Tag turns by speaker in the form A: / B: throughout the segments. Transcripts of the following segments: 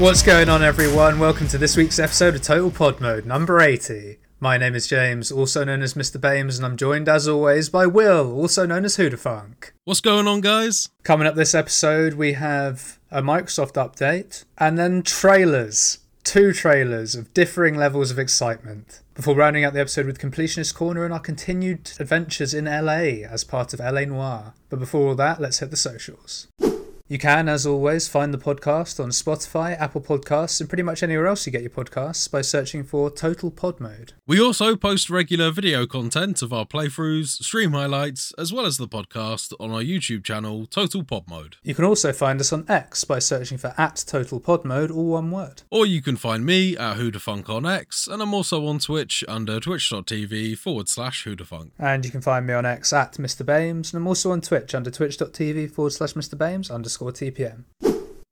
A: What's going on, everyone? Welcome to this week's episode of Total Pod Mode, number 80. My name is James, also known as Mr. Bames, and I'm joined as always by Will, also known as whodahfunk.
B: What's going on, guys?
A: Coming up this episode, we have a Microsoft update and then trailers. Two trailers of differing levels of excitement. Before rounding out the episode with Completionist Corner and our continued adventures in LA as part of LA Noire. But before all that, let's hit the socials. You can, as always, find the podcast on Spotify, Apple Podcasts, and pretty much anywhere else you get your podcasts by searching for Total Pod Mode.
B: We also post regular video content of our playthroughs, stream highlights, as well as the podcast on our YouTube channel, Total Pod Mode.
A: You can also find us on X by searching for at Total Pod Mode, all one word.
B: Or you can find me at whodahfunk on X, and I'm also on Twitch under twitch.tv forward slash whodahfunk.
A: And you can find me on X at Mr. Bames, and I'm also on Twitch under twitch.tv forward slash Mr. Bames underscore TPM.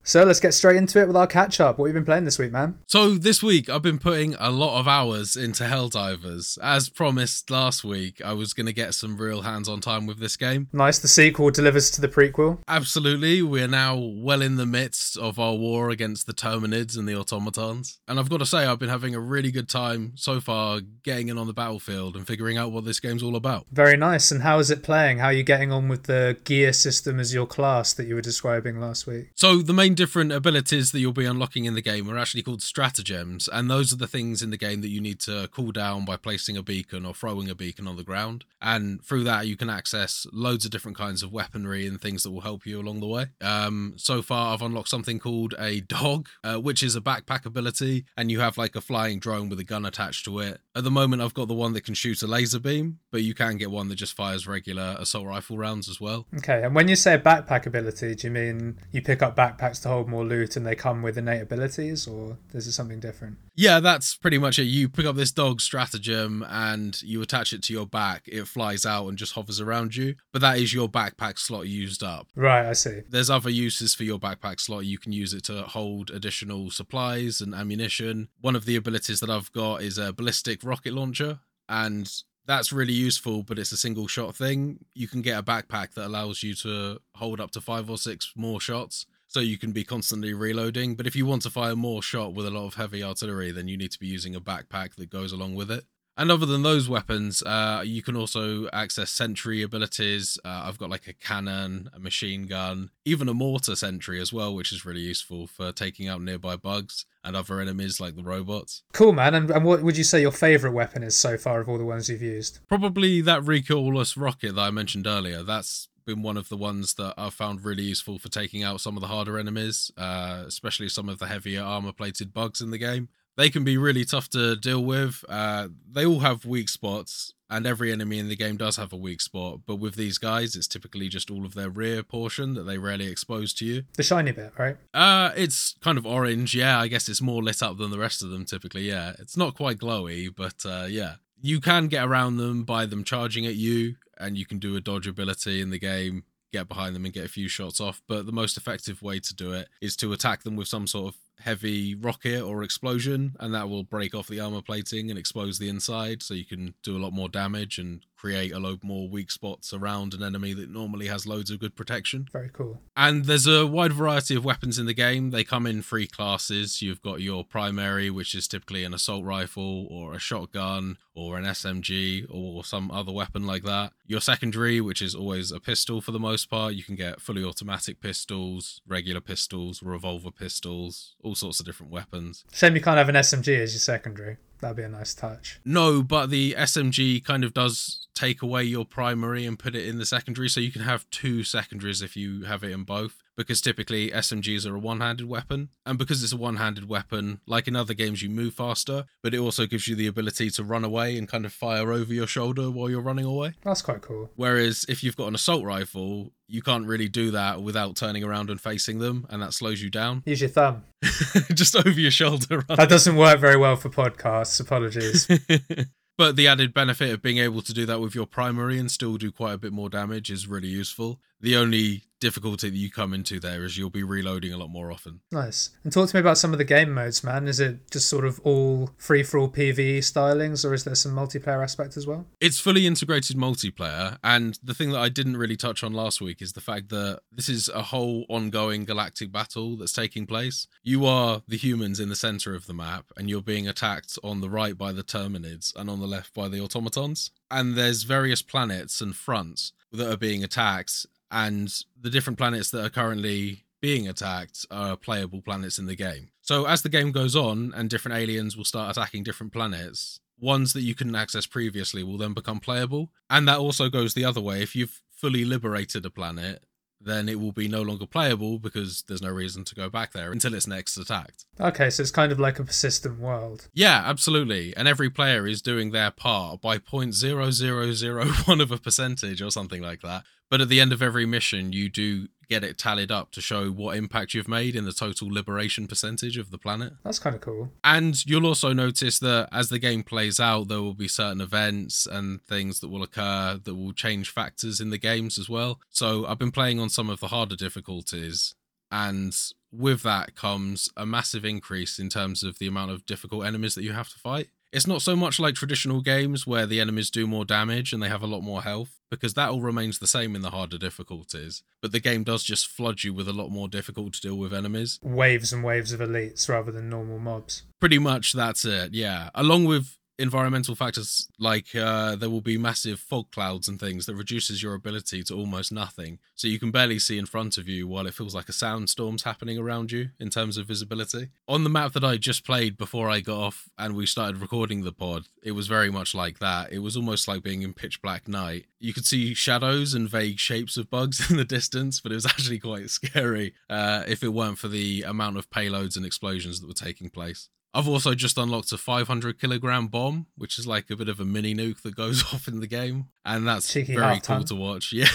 A: So let's get straight into it with our catch up. What have you been playing this week, man?
B: So this week I've been putting a lot of hours into Helldivers. As promised last week, I was going to get some real hands-on time with this game.
A: Nice. The sequel delivers to the prequel.
B: Absolutely. We're now well in the midst of our war against the Terminids and the Automatons. And I've got to say, I've been having a really good time so far getting in on the battlefield and figuring out what this game's all about.
A: Very nice. And how is it playing? How are you getting on with the gear system as your class that you were describing last week?
B: So the main different abilities that you'll be unlocking in the game are actually called stratagems, and those are the things in the game that you need to cool down by placing a beacon or throwing a beacon on the ground. And through that, you can access loads of different kinds of weaponry and things that will help you along the way. Um, so far, I've unlocked something called a dog, uh, which is a backpack ability, and you have like a flying drone with a gun attached to it. At the moment, I've got the one that can shoot a laser beam, but you can get one that just fires regular assault rifle rounds as well.
A: Okay, and when you say backpack ability, do you mean you pick up backpacks to hold more loot and they come with innate abilities, or is it something different?
B: Yeah, that's pretty much it. You pick up this dog stratagem and you attach it to your back. It flies out and just hovers around you, but that is your backpack slot used up.
A: Right, I see.
B: There's other uses for your backpack slot. You can use it to hold additional supplies and ammunition. One of the abilities that I've got is a ballistic rocket launcher, and that's really useful, but it's a single shot thing. You can get a backpack that allows you to hold up to five or six more shots. So you can be constantly reloading. But if you want to fire more shot with a lot of heavy artillery, then you need to be using a backpack that goes along with it. And other than those weapons, uh, you can also access sentry abilities. Uh, I've got like a cannon, a machine gun, even a mortar sentry as well, which is really useful for taking out nearby bugs and other enemies like the robots.
A: Cool, man. And, and what would you say your favourite weapon is so far of all the ones you've used?
B: Probably that recoilless rocket that I mentioned earlier. That's been one of the ones that I've found really useful for taking out some of the harder enemies, uh, especially some of the heavier armor plated bugs in the game. They can be really tough to deal with. Uh, they all have weak spots, and every enemy in the game does have a weak spot. But with these guys, it's typically just all of their rear portion that they rarely expose to you.
A: The shiny bit, right?
B: Uh, it's kind of orange. Yeah, I guess it's more lit up than the rest of them typically. Yeah, it's not quite glowy, but uh, yeah. You can get around them by them charging at you, and you can do a dodge ability in the game, get behind them and get a few shots off. But the most effective way to do it is to attack them with some sort of heavy rocket or explosion, and that will break off the armor plating and expose the inside, so you can do a lot more damage and create a lot more weak spots around an enemy that normally has loads of good protection.
A: Very cool.
B: And there's a wide variety of weapons in the game. They come in three classes. You've got your primary, which is typically an assault rifle or a shotgun or an SMG or some other weapon like that. Your secondary, which is always a pistol for the most part. You can get fully automatic pistols, regular pistols, revolver pistols, all sorts of different weapons.
A: Shame you can't have an SMG as your secondary. That'd be a nice touch.
B: No, but the SMG kind of does take away your primary and put it in the secondary, so you can have two secondaries if you have it in both. Because typically SMGs are a one handed weapon, and because it's a one handed weapon, like in other games, you move faster, but it also gives you the ability to run away and kind of fire over your shoulder while you're running away.
A: That's quite cool.
B: Whereas if you've got an assault rifle, you can't really do that without turning around and facing them, and that slows you down.
A: Use your thumb.
B: Just over your shoulder.
A: That doesn't work very well for podcasts. Apologies.
B: But the added benefit of being able to do that with your primary and still do quite a bit more damage is really useful. The only difficulty that you come into there is you'll be reloading a lot more often.
A: Nice. And talk to me about some of the game modes, man. Is it just sort of all free for all PvE stylings, or is there some multiplayer aspect as well?
B: It's fully integrated multiplayer, and the thing that I didn't really touch on last week is the fact that this is a whole ongoing galactic battle that's taking place. You are the humans in the center of the map, and you're being attacked on the right by the Terminids and on the left by the automatons. And there's various planets and fronts that are being attacked, and the different planets that are currently being attacked are playable planets in the game. So as the game goes on and different aliens will start attacking different planets, ones that you couldn't access previously will then become playable. And that also goes the other way. If you've fully liberated a planet, then it will be no longer playable because there's no reason to go back there until it's next attacked.
A: Okay, so it's kind of like a persistent world.
B: Yeah, absolutely. And every player is doing their part by 0.0001 of a percentage or something like that. But at the end of every mission, you do get it tallied up to show what impact you've made in the total liberation percentage of the planet.
A: That's kind of cool.
B: And you'll also notice that as the game plays out, there will be certain events and things that will occur that will change factors in the games as well. So I've been playing on some of the harder difficulties, and with that comes a massive increase in terms of the amount of difficult enemies that you have to fight. It's not so much like traditional games where the enemies do more damage and they have a lot more health, because that all remains the same in the harder difficulties. But the game does just flood you with a lot more difficult to deal with enemies.
A: Waves and waves of elites rather than normal mobs.
B: Pretty much that's it, yeah. Along with environmental factors like uh, there will be massive fog clouds and things that reduces your ability to almost nothing. So you can barely see in front of you while it feels like a soundstorm's happening around you in terms of visibility. On the map that i just played before i got off and we started recording the pod it was very much like that. It was almost like being in pitch black night. You could see shadows and vague shapes of bugs in the distance but it was actually quite scary uh, if it weren't for the amount of payloads and explosions that were taking place I've also just unlocked a 500 kilogram bomb, which is like a bit of a mini nuke that goes off in the game, and that's
A: Cheeky
B: very cool
A: ton.
B: to watch. Yeah,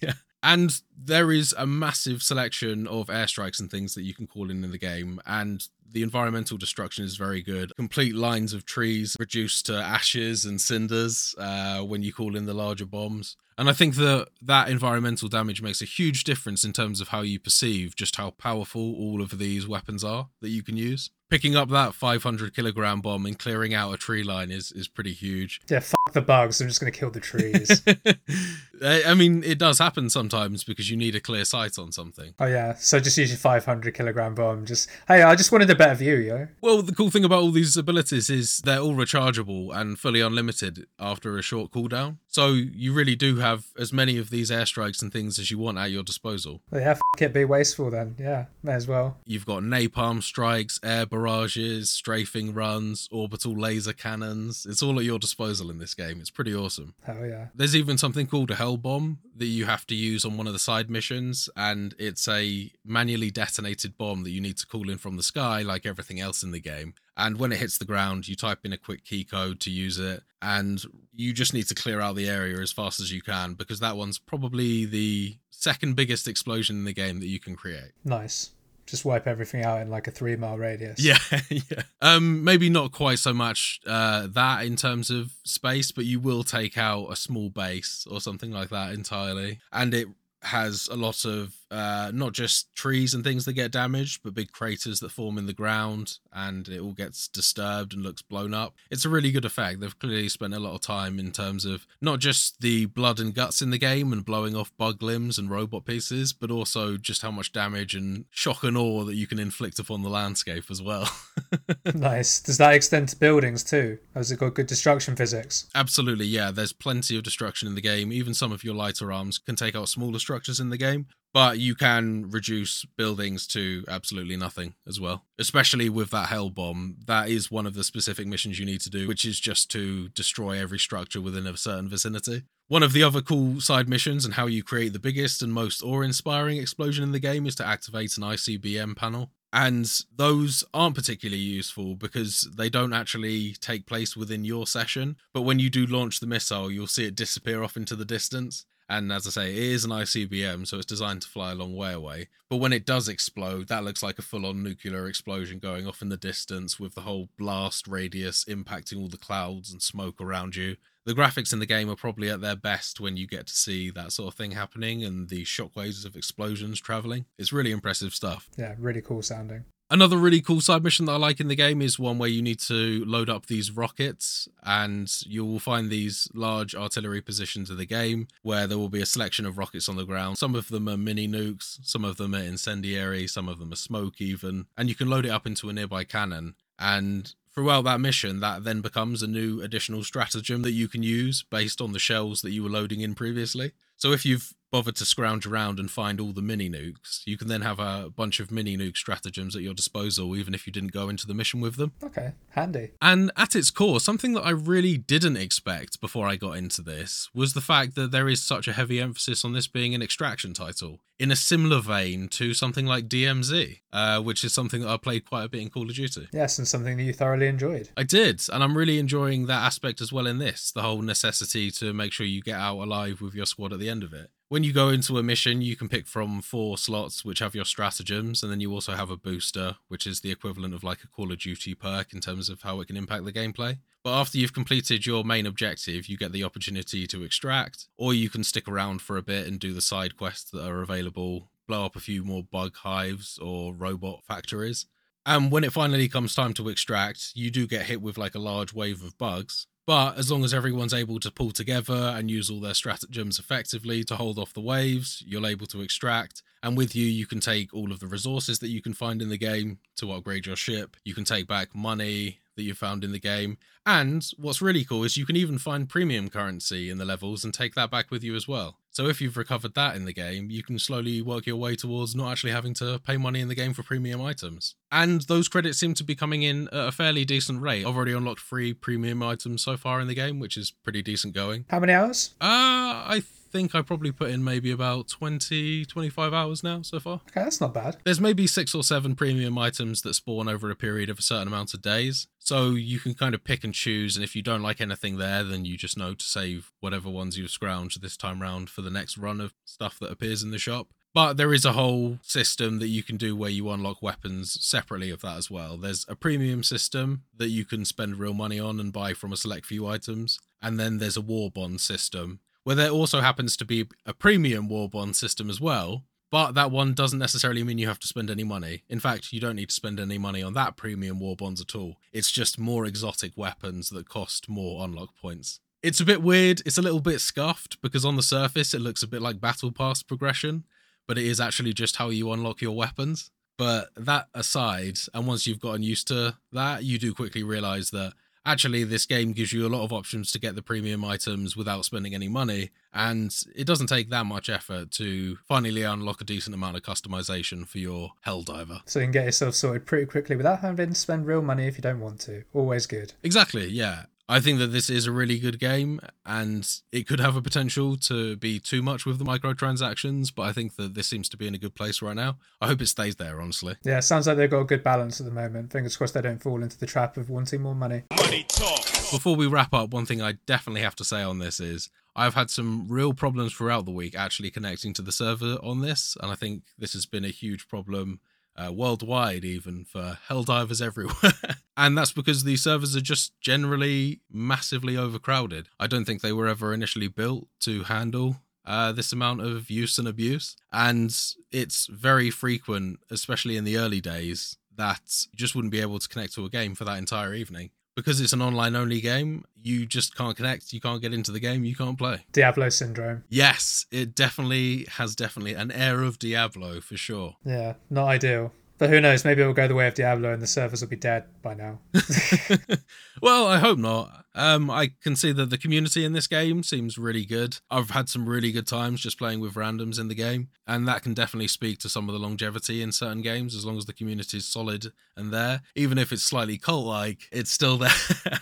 B: yeah. And there is a massive selection of airstrikes and things that you can call in in the game, and the environmental destruction is very good. Complete lines of trees reduced to ashes and cinders uh, when you call in the larger bombs. And I think that that environmental damage makes a huge difference in terms of how you perceive just how powerful all of these weapons are that you can use. Picking up that 500 kilogram bomb and clearing out a tree line is, is pretty huge.
A: Yeah, fuck the bugs. I'm just going to kill the trees.
B: I I mean, it does happen sometimes because you need a clear sight on something.
A: oh, yeah. So just use your 500 kilogram bomb. Just, hey, I just wanted a better view, yo.
B: Well, the cool thing about all these abilities is they're all rechargeable and fully unlimited after a short cooldown. So you really do have as many of these airstrikes and things as you want at your disposal.
A: Well, yeah, fuck it, be wasteful then. Yeah, may as well.
B: You've got napalm strikes, air barrages, strafing runs, orbital laser cannons. It's all at your disposal in this game. It's pretty awesome.
A: Hell yeah.
B: There's even something called a bomb that you have to use on one of the side missions, and it's a manually detonated bomb that you need to call in from the sky, like everything else in the game. And when it hits the ground, you type in a quick key code to use it, and you just need to clear out the area as fast as you can because that one's probably the second biggest explosion in the game that you can create.
A: Nice. Just wipe everything out in like a three mile radius.
B: Yeah, yeah. Um, maybe not quite so much uh, that in terms of space, but you will take out a small base or something like that entirely, and it has a lot of uh, not just trees and things that get damaged, but big craters that form in the ground, and it all gets disturbed and looks blown up. It's a really good effect. They've clearly spent a lot of time in terms of not just the blood and guts in the game and blowing off bug limbs and robot pieces, but also just how much damage and shock and awe that you can inflict upon the landscape as well.
A: nice. Does that extend to buildings too? Has it got good destruction physics?
B: Absolutely, yeah. There's plenty of destruction in the game. Even some of your lighter arms can take out smaller structures in the game, but you can reduce buildings to absolutely nothing as well. Especially with that hell bomb. That is one of the specific missions you need to do, which is just to destroy every structure within a certain vicinity. One of the other cool side missions and how you create the biggest and most awe inspiring explosion in the game is to activate an ICBM panel. And those aren't particularly useful because they don't actually take place within your session. But when you do launch the missile, you'll see it disappear off into the distance. And as I say, it is an ICBM, so it's designed to fly a long way away. But when it does explode, that looks like a full on nuclear explosion going off in the distance with the whole blast radius impacting all the clouds and smoke around you. The graphics in the game are probably at their best when you get to see that sort of thing happening and the shockwaves of explosions traveling. It's really impressive stuff.
A: Yeah, really cool sounding.
B: Another really cool side mission that I like in the game is one where you need to load up these rockets, and you will find these large artillery positions in the game where there will be a selection of rockets on the ground. Some of them are mini nukes, some of them are incendiary, some of them are smoke, even, and you can load it up into a nearby cannon. And throughout that mission, that then becomes a new additional stratagem that you can use based on the shells that you were loading in previously. So if you've bothered to scrounge around and find all the mini nukes, you can then have a bunch of mini nuke stratagems at your disposal, even if you didn't go into the mission with them.
A: Okay, handy.
B: And at its core, something that I really didn't expect before I got into this was the fact that there is such a heavy emphasis on this being an extraction title, in a similar vein to something like DMZ, uh, which is something that I played quite a bit in Call of Duty.
A: Yes, and something that you thoroughly enjoyed.
B: I did, and I'm really enjoying that aspect as well in this the whole necessity to make sure you get out alive with your squad at the end of it. When you go into a mission, you can pick from four slots which have your stratagems, and then you also have a booster, which is the equivalent of like a Call of Duty perk in terms of how it can impact the gameplay. But after you've completed your main objective, you get the opportunity to extract, or you can stick around for a bit and do the side quests that are available, blow up a few more bug hives or robot factories. And when it finally comes time to extract, you do get hit with like a large wave of bugs, but as long as everyone's able to pull together and use all their stratagems effectively to hold off the waves, you're able to extract. And with you, you can take all of the resources that you can find in the game to upgrade your ship. You can take back money that you found in the game. And what's really cool is you can even find premium currency in the levels and take that back with you as well. So if you've recovered that in the game, you can slowly work your way towards not actually having to pay money in the game for premium items. And those credits seem to be coming in at a fairly decent rate. I've already unlocked three premium items so far in the game, which is pretty decent going.
A: How many hours?
B: Uh, I think I probably put in maybe about 20, 25 hours now so far.
A: Okay, that's not bad.
B: There's maybe six or seven premium items that spawn over a period of a certain amount of days. So you can kind of pick and choose. And if you don't like anything there, then you just know to save whatever ones you've scrounged this time round for the next run of stuff that appears in the shop. But there is a whole system that you can do where you unlock weapons separately of that as well. There's a premium system that you can spend real money on and buy from a select few items. And then there's a war bond system where there also happens to be a premium war bond system as well. But that one doesn't necessarily mean you have to spend any money. In fact, you don't need to spend any money on that premium war bonds at all. It's just more exotic weapons that cost more unlock points. It's a bit weird, it's a little bit scuffed because on the surface it looks a bit like battle pass progression, but it is actually just how you unlock your weapons. But that aside, and once you've gotten used to that, you do quickly realize that actually this game gives you a lot of options to get the premium items without spending any money and it doesn't take that much effort to finally unlock a decent amount of customization for your helldiver
A: So you can get yourself sorted pretty quickly without having to spend real money if you don't want to. Always good.
B: exactly yeah I think that this is a really good game and it could have a potential to be too much with the microtransactions, but I think that this seems to be in a good place right now. I hope it stays there, honestly.
A: Yeah, sounds like they've got a good balance at the moment. Fingers crossed they don't fall into the trap of wanting more money.
C: Money talk.
B: Before we wrap up, one thing I definitely have to say on this is I've had some real problems throughout the week actually connecting to the server on this, and I think this has been a huge problem uh, worldwide, even for Helldivers everywhere. and that's because the servers are just generally massively overcrowded. I don't think they were ever initially built to handle uh, this amount of use and abuse. And it's very frequent, especially in the early days, that you just wouldn't be able to connect to a game for that entire evening. Because it's an online only game, you just can't connect, you can't get into the game, you can't play.
A: Diablo syndrome.
B: Yes, it definitely has definitely an air of Diablo for sure.
A: Yeah, not ideal. But who knows? Maybe it will go the way of Diablo and the servers will be dead by now.
B: well, I hope not. Um, I can see that the community in this game seems really good. I've had some really good times just playing with randoms in the game, and that can definitely speak to some of the longevity in certain games as long as the community is solid and there. Even if it's slightly cult like, it's still there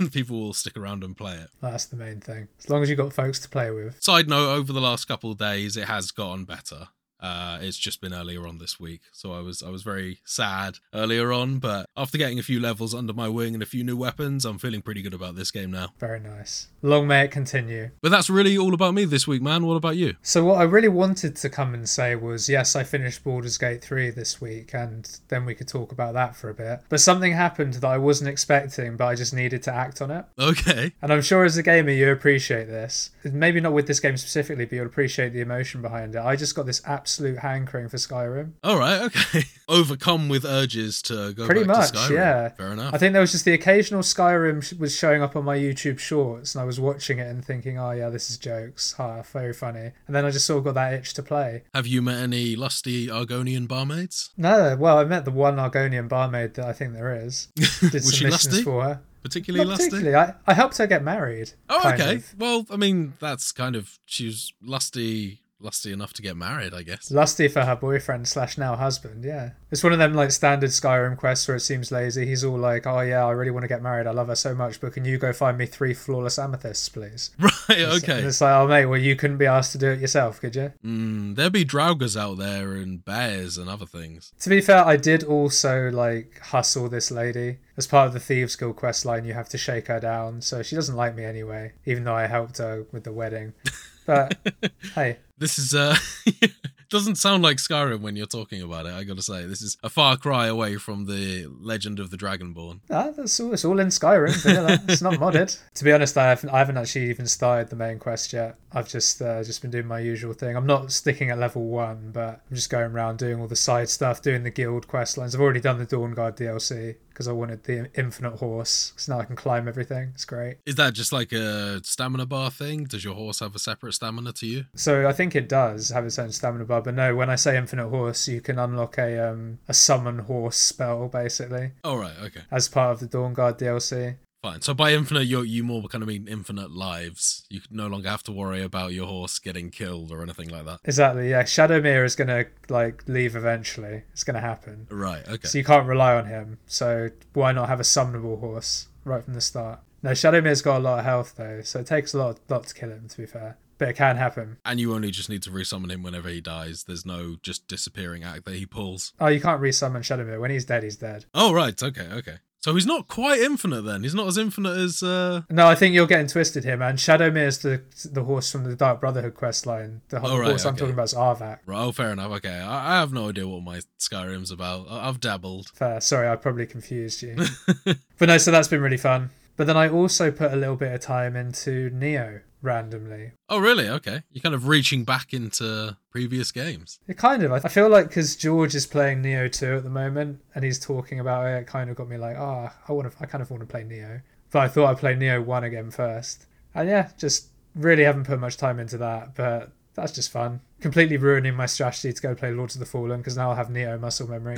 B: and people will stick around and play it.
A: That's the main thing. As long as you've got folks to play with.
B: Side note, over the last couple of days, it has gotten better. Uh, it's just been earlier on this week, so I was I was very sad earlier on. But after getting a few levels under my wing and a few new weapons, I'm feeling pretty good about this game now.
A: Very nice. Long may it continue.
B: But that's really all about me this week, man. What about you?
A: So what I really wanted to come and say was, yes, I finished Baldur's Gate 3 this week, and then we could talk about that for a bit. But something happened that I wasn't expecting, but I just needed to act on it.
B: Okay.
A: And I'm sure as a gamer you appreciate this. Maybe not with this game specifically, but you'll appreciate the emotion behind it. I just got this absolute hankering for Skyrim.
B: All right. Okay. Overcome with urges to go
A: Pretty
B: back
A: much,
B: to Skyrim.
A: yeah.
B: Fair enough.
A: I think there was just the occasional Skyrim sh- was showing up on my YouTube shorts, and I was watching it and thinking, "Oh yeah, this is jokes. Ha, very funny." And then I just sort of got that itch to play.
B: Have you met any lusty Argonian barmaids?
A: No, well, I met the one Argonian barmaid that I think there is. Did
B: Was
A: some
B: she
A: missions
B: lusty?
A: for her.
B: Particularly
A: Not
B: lusty?
A: particularly. I, I helped her get married.
B: Oh, okay.
A: of.
B: Well, I mean, that's kind of she was lusty, lusty enough to get married, I guess.
A: Lusty for her boyfriend slash now husband, yeah. It's one of them like standard Skyrim quests where it seems lazy. He's all like, Oh yeah, I really want to get married, I love her so much, but can you go find me three flawless amethysts, please?
B: Right.
A: And
B: Okay.
A: it's like, Oh mate, well you couldn't be asked to do it yourself, could you?
B: Mm, there'd be draugrs out there and bears and other things.
A: To be fair, I did also like hustle this lady. As part of the Thieves Guild quest line, you have to shake her down, so she doesn't like me anyway, even though I helped her with the wedding. But hey,
B: This is uh doesn't sound like Skyrim when you're talking about it. I gotta say, this is a far cry away from the Legend of the Dragonborn.
A: ah, that's all. It's all in Skyrim. vanilla. it's not modded. To be honest, I haven't. I haven't actually even started the main quest yet. I've just uh, just been doing my usual thing. I'm not sticking at level one, but I'm just going around doing all the side stuff, doing the guild quest lines. I've already done the Dawnguard DLC because I wanted the infinite horse. So now I can climb everything. It's great.
B: Is that just like a stamina bar thing? Does your horse have a separate stamina to you?
A: So I think it does have its own stamina bar, but no. When I say infinite horse, you can unlock a um a summon horse spell basically
B: Oh right, okay.
A: as part of the Dawnguard DLC.
B: Fine. So by infinite, you you more kind of mean infinite lives. You no longer have to worry about your horse getting killed or anything like that.
A: Exactly. Yeah, Shadowmere is gonna like leave eventually. It's gonna happen.
B: Right. Okay.
A: So you can't rely on him. So why not have a summonable horse right from the start? No, Shadowmere's got a lot of health though, so it takes a lot, lot to kill him. To be fair, but it can happen.
B: And you only just need to resummon him whenever he dies. There's no just disappearing act that he pulls.
A: Oh, you can't resummon Shadowmere when he's dead. He's dead.
B: Oh right. Okay. Okay. So he's not quite infinite then. He's not as infinite as. uh
A: No, I think you're getting twisted here, man. Shadowmere's the the horse from the Dark Brotherhood quest line. The
B: Oh, right,
A: horse I'm talking about is Arvak.
B: Right, oh, fair enough. Okay, I, I have no idea what my Skyrim's about. I, I've dabbled.
A: Fair. Sorry, I probably confused you. but no, so that's been really fun. But then I also put a little bit of time into Nioh randomly.
B: Oh, really? Okay. You're kind of reaching back into previous games.
A: It kind of. I feel like because George is playing Nioh 2 at the moment and he's talking about it, it kind of got me like, ah, I want to. I kind of want to play Nioh. But I thought I'd play Nioh 1 again first. And yeah, just really haven't put much time into that, but that's just fun. Completely ruining my strategy to go play Lords of the Fallen because now I'll have Nioh muscle memory.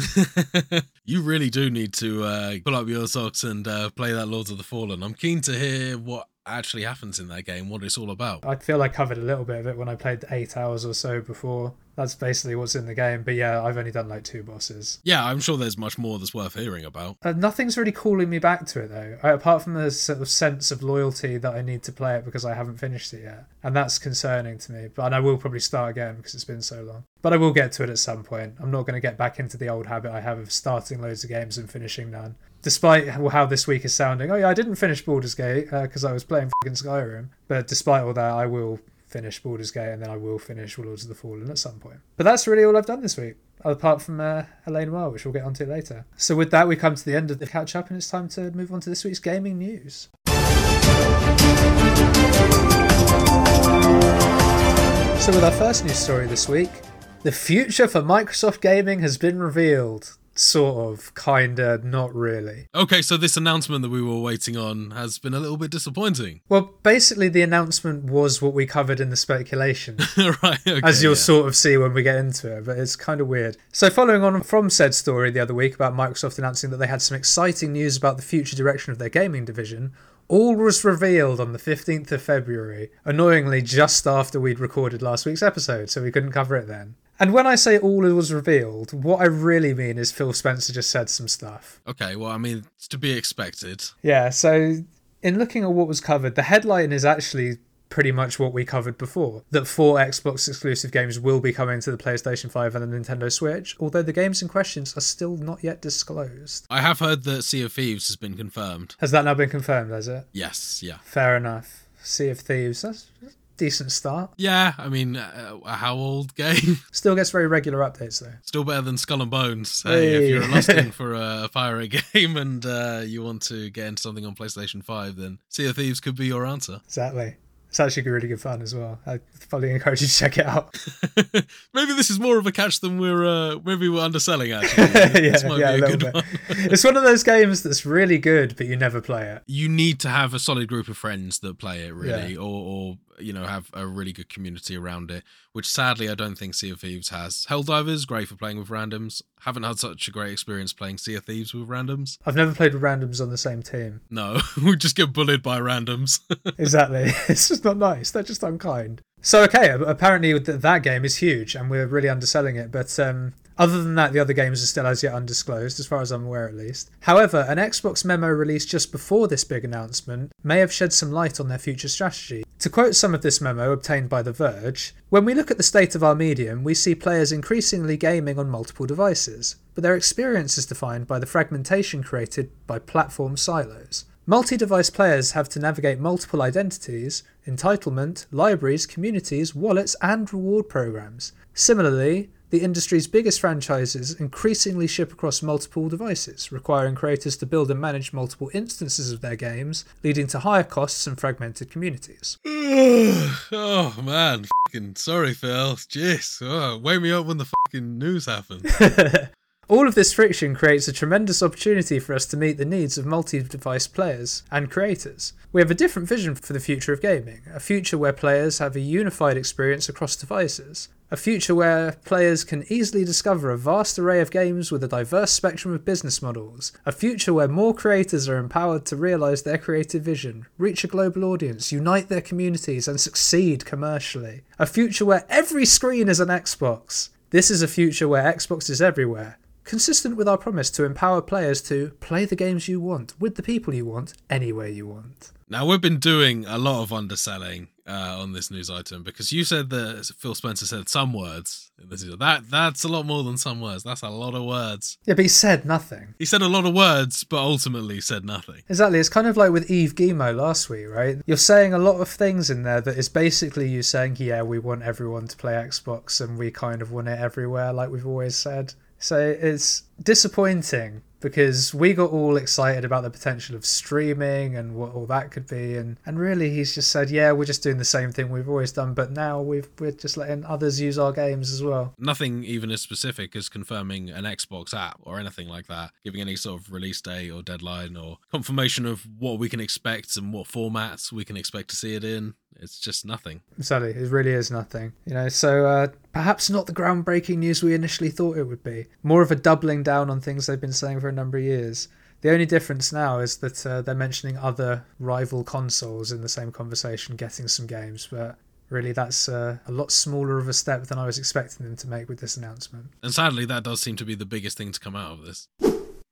B: you really do need to uh, pull up your socks and uh, play that Lords of the Fallen. I'm keen to hear what actually happens in that game, what it's all about.
A: I feel I covered a little bit of it when I played eight hours or so before. That's basically what's in the game. But yeah, I've only done like two bosses.
B: Yeah, I'm sure there's much more that's worth hearing about.
A: Uh, nothing's really calling me back to it though, uh, apart from the sort of sense of loyalty that I need to play it because I haven't finished it yet, and that's concerning to me. But and I will probably start again because it's been so long. But I will get to it at some point. I'm not going to get back into the old habit I have of starting loads of games and finishing none. Despite how this week is sounding, oh yeah, I didn't finish Baldur's Gate because I was playing fucking Skyrim. But despite all that, I will finish Baldur's Gate and then I will finish Lords of the Fallen at some point. But that's really all I've done this week, apart from uh, LA Noire, which we'll get onto later. So with that, we come to the end of the catch up and it's time to move on to this week's gaming news. So with our first news story this week, the future for Microsoft gaming has been revealed. Sort of, kinda, not really.
B: Okay, so this announcement that we were waiting on has been a little bit disappointing.
A: Well, basically, the announcement was what we covered in the speculation.
B: right, okay.
A: as you'll
B: yeah.
A: sort of see when we get into it, but it's kind of weird. So, following on from said story the other week about Microsoft announcing that they had some exciting news about the future direction of their gaming division, all was revealed on the 15th of February, annoyingly just after we'd recorded last week's episode, so we couldn't cover it then. And when I say all was revealed, what I really mean is Phil Spencer just said some stuff.
B: Okay, well, I mean, it's to be expected.
A: Yeah, so in looking at what was covered, the headline is actually pretty much what we covered before that four Xbox exclusive games will be coming to the PlayStation 5 and the Nintendo Switch, although the games in questions are still not yet disclosed.
B: I have heard that Sea of Thieves has been confirmed.
A: Has that now been confirmed, has it?
B: Yes, yeah.
A: Fair enough. Sea of Thieves, that's decent start.
B: Yeah, I mean, uh, a how old game?
A: Still gets very regular updates though.
B: Still better than Skull and Bones. Hey, if you're lusting for a pirate game and uh, you want to get into something on PlayStation 5, then Sea of Thieves could be your answer.
A: Exactly. It's actually really good fun as well. I fully encourage you to check it out.
B: maybe this is more of a catch than we're uh, maybe we're underselling. Actually,
A: yeah, yeah, a
B: a
A: little bit.
B: one.
A: it's one of those games that's really good, but you never play it.
B: you need to have a solid group of friends that play it really
A: Yeah.
B: or or you know have a really good community around it which sadly i don't think sea of thieves has helldivers great for playing with randoms haven't had such a great experience playing sea of thieves with randoms
A: I've never played with randoms on the same team.
B: no we just get bullied by randoms
A: Exactly. it's just not nice. They're just unkind. So okay, apparently that game is huge, and we're really underselling it. But um, other than that, the other games are still as yet undisclosed, as far as I'm aware, at least. However, an Xbox memo released just before this big announcement may have shed some light on their future strategy. To quote some of this memo obtained by The Verge, when we look at the state of our medium, we see players increasingly gaming on multiple devices, but their experience is defined by the fragmentation created by platform silos. Multi device players have to navigate multiple identities, entitlement, libraries, communities, wallets, and reward programs. Similarly, the industry's biggest franchises increasingly ship across multiple devices, requiring creators to build and manage multiple instances of their games, leading to higher costs and fragmented communities.
B: oh man fucking sorry phil jeez oh, wake me up when the fucking news happens
A: All of this friction creates a tremendous opportunity for us to meet the needs of multi device players and creators. We have a different vision for the future of gaming, a future where players have a unified experience across devices, a future where players can easily discover a vast array of games with a diverse spectrum of business models, a future where more creators are empowered to realize their creative vision, reach a global audience, unite their communities, and succeed commercially, a future where every screen is an Xbox. This is a future where Xbox is everywhere, consistent with our promise to empower players to play the games you want, with the people you want, anywhere you want.
B: Now we've been doing a lot of underselling uh, on this news item because you said that Phil Spencer said some words. in this. That that's a lot more than some words. That's a lot of words.
A: Yeah, but he said nothing.
B: He said a lot of words, but ultimately said nothing.
A: Exactly, it's kind of like with Yves Guillemot last week, right? You're saying a lot of things in there that is basically you saying, yeah, we want everyone to play Xbox and we kind of want it everywhere, like we've always said. So it's disappointing because we got all excited about the potential of streaming and what all that could be and, and really he's just said yeah we're just doing the same thing we've always done but now we've, we're just letting others use our games as well
B: Nothing even as specific as confirming an Xbox app or anything like that, giving any sort of release date or deadline or confirmation of what we can expect and what formats we can expect to see it in. It's just nothing.
A: Sadly, it really is nothing. You know, so uh, perhaps not the groundbreaking news we initially thought it would be. More of a doubling down on things they've been saying for a number of years. The only difference now is that uh, they're mentioning other rival consoles in the same conversation getting some games, but really that's uh, a lot smaller of a step than I was expecting them to make with this announcement.
B: And sadly, that does seem to be the biggest thing to come out of this.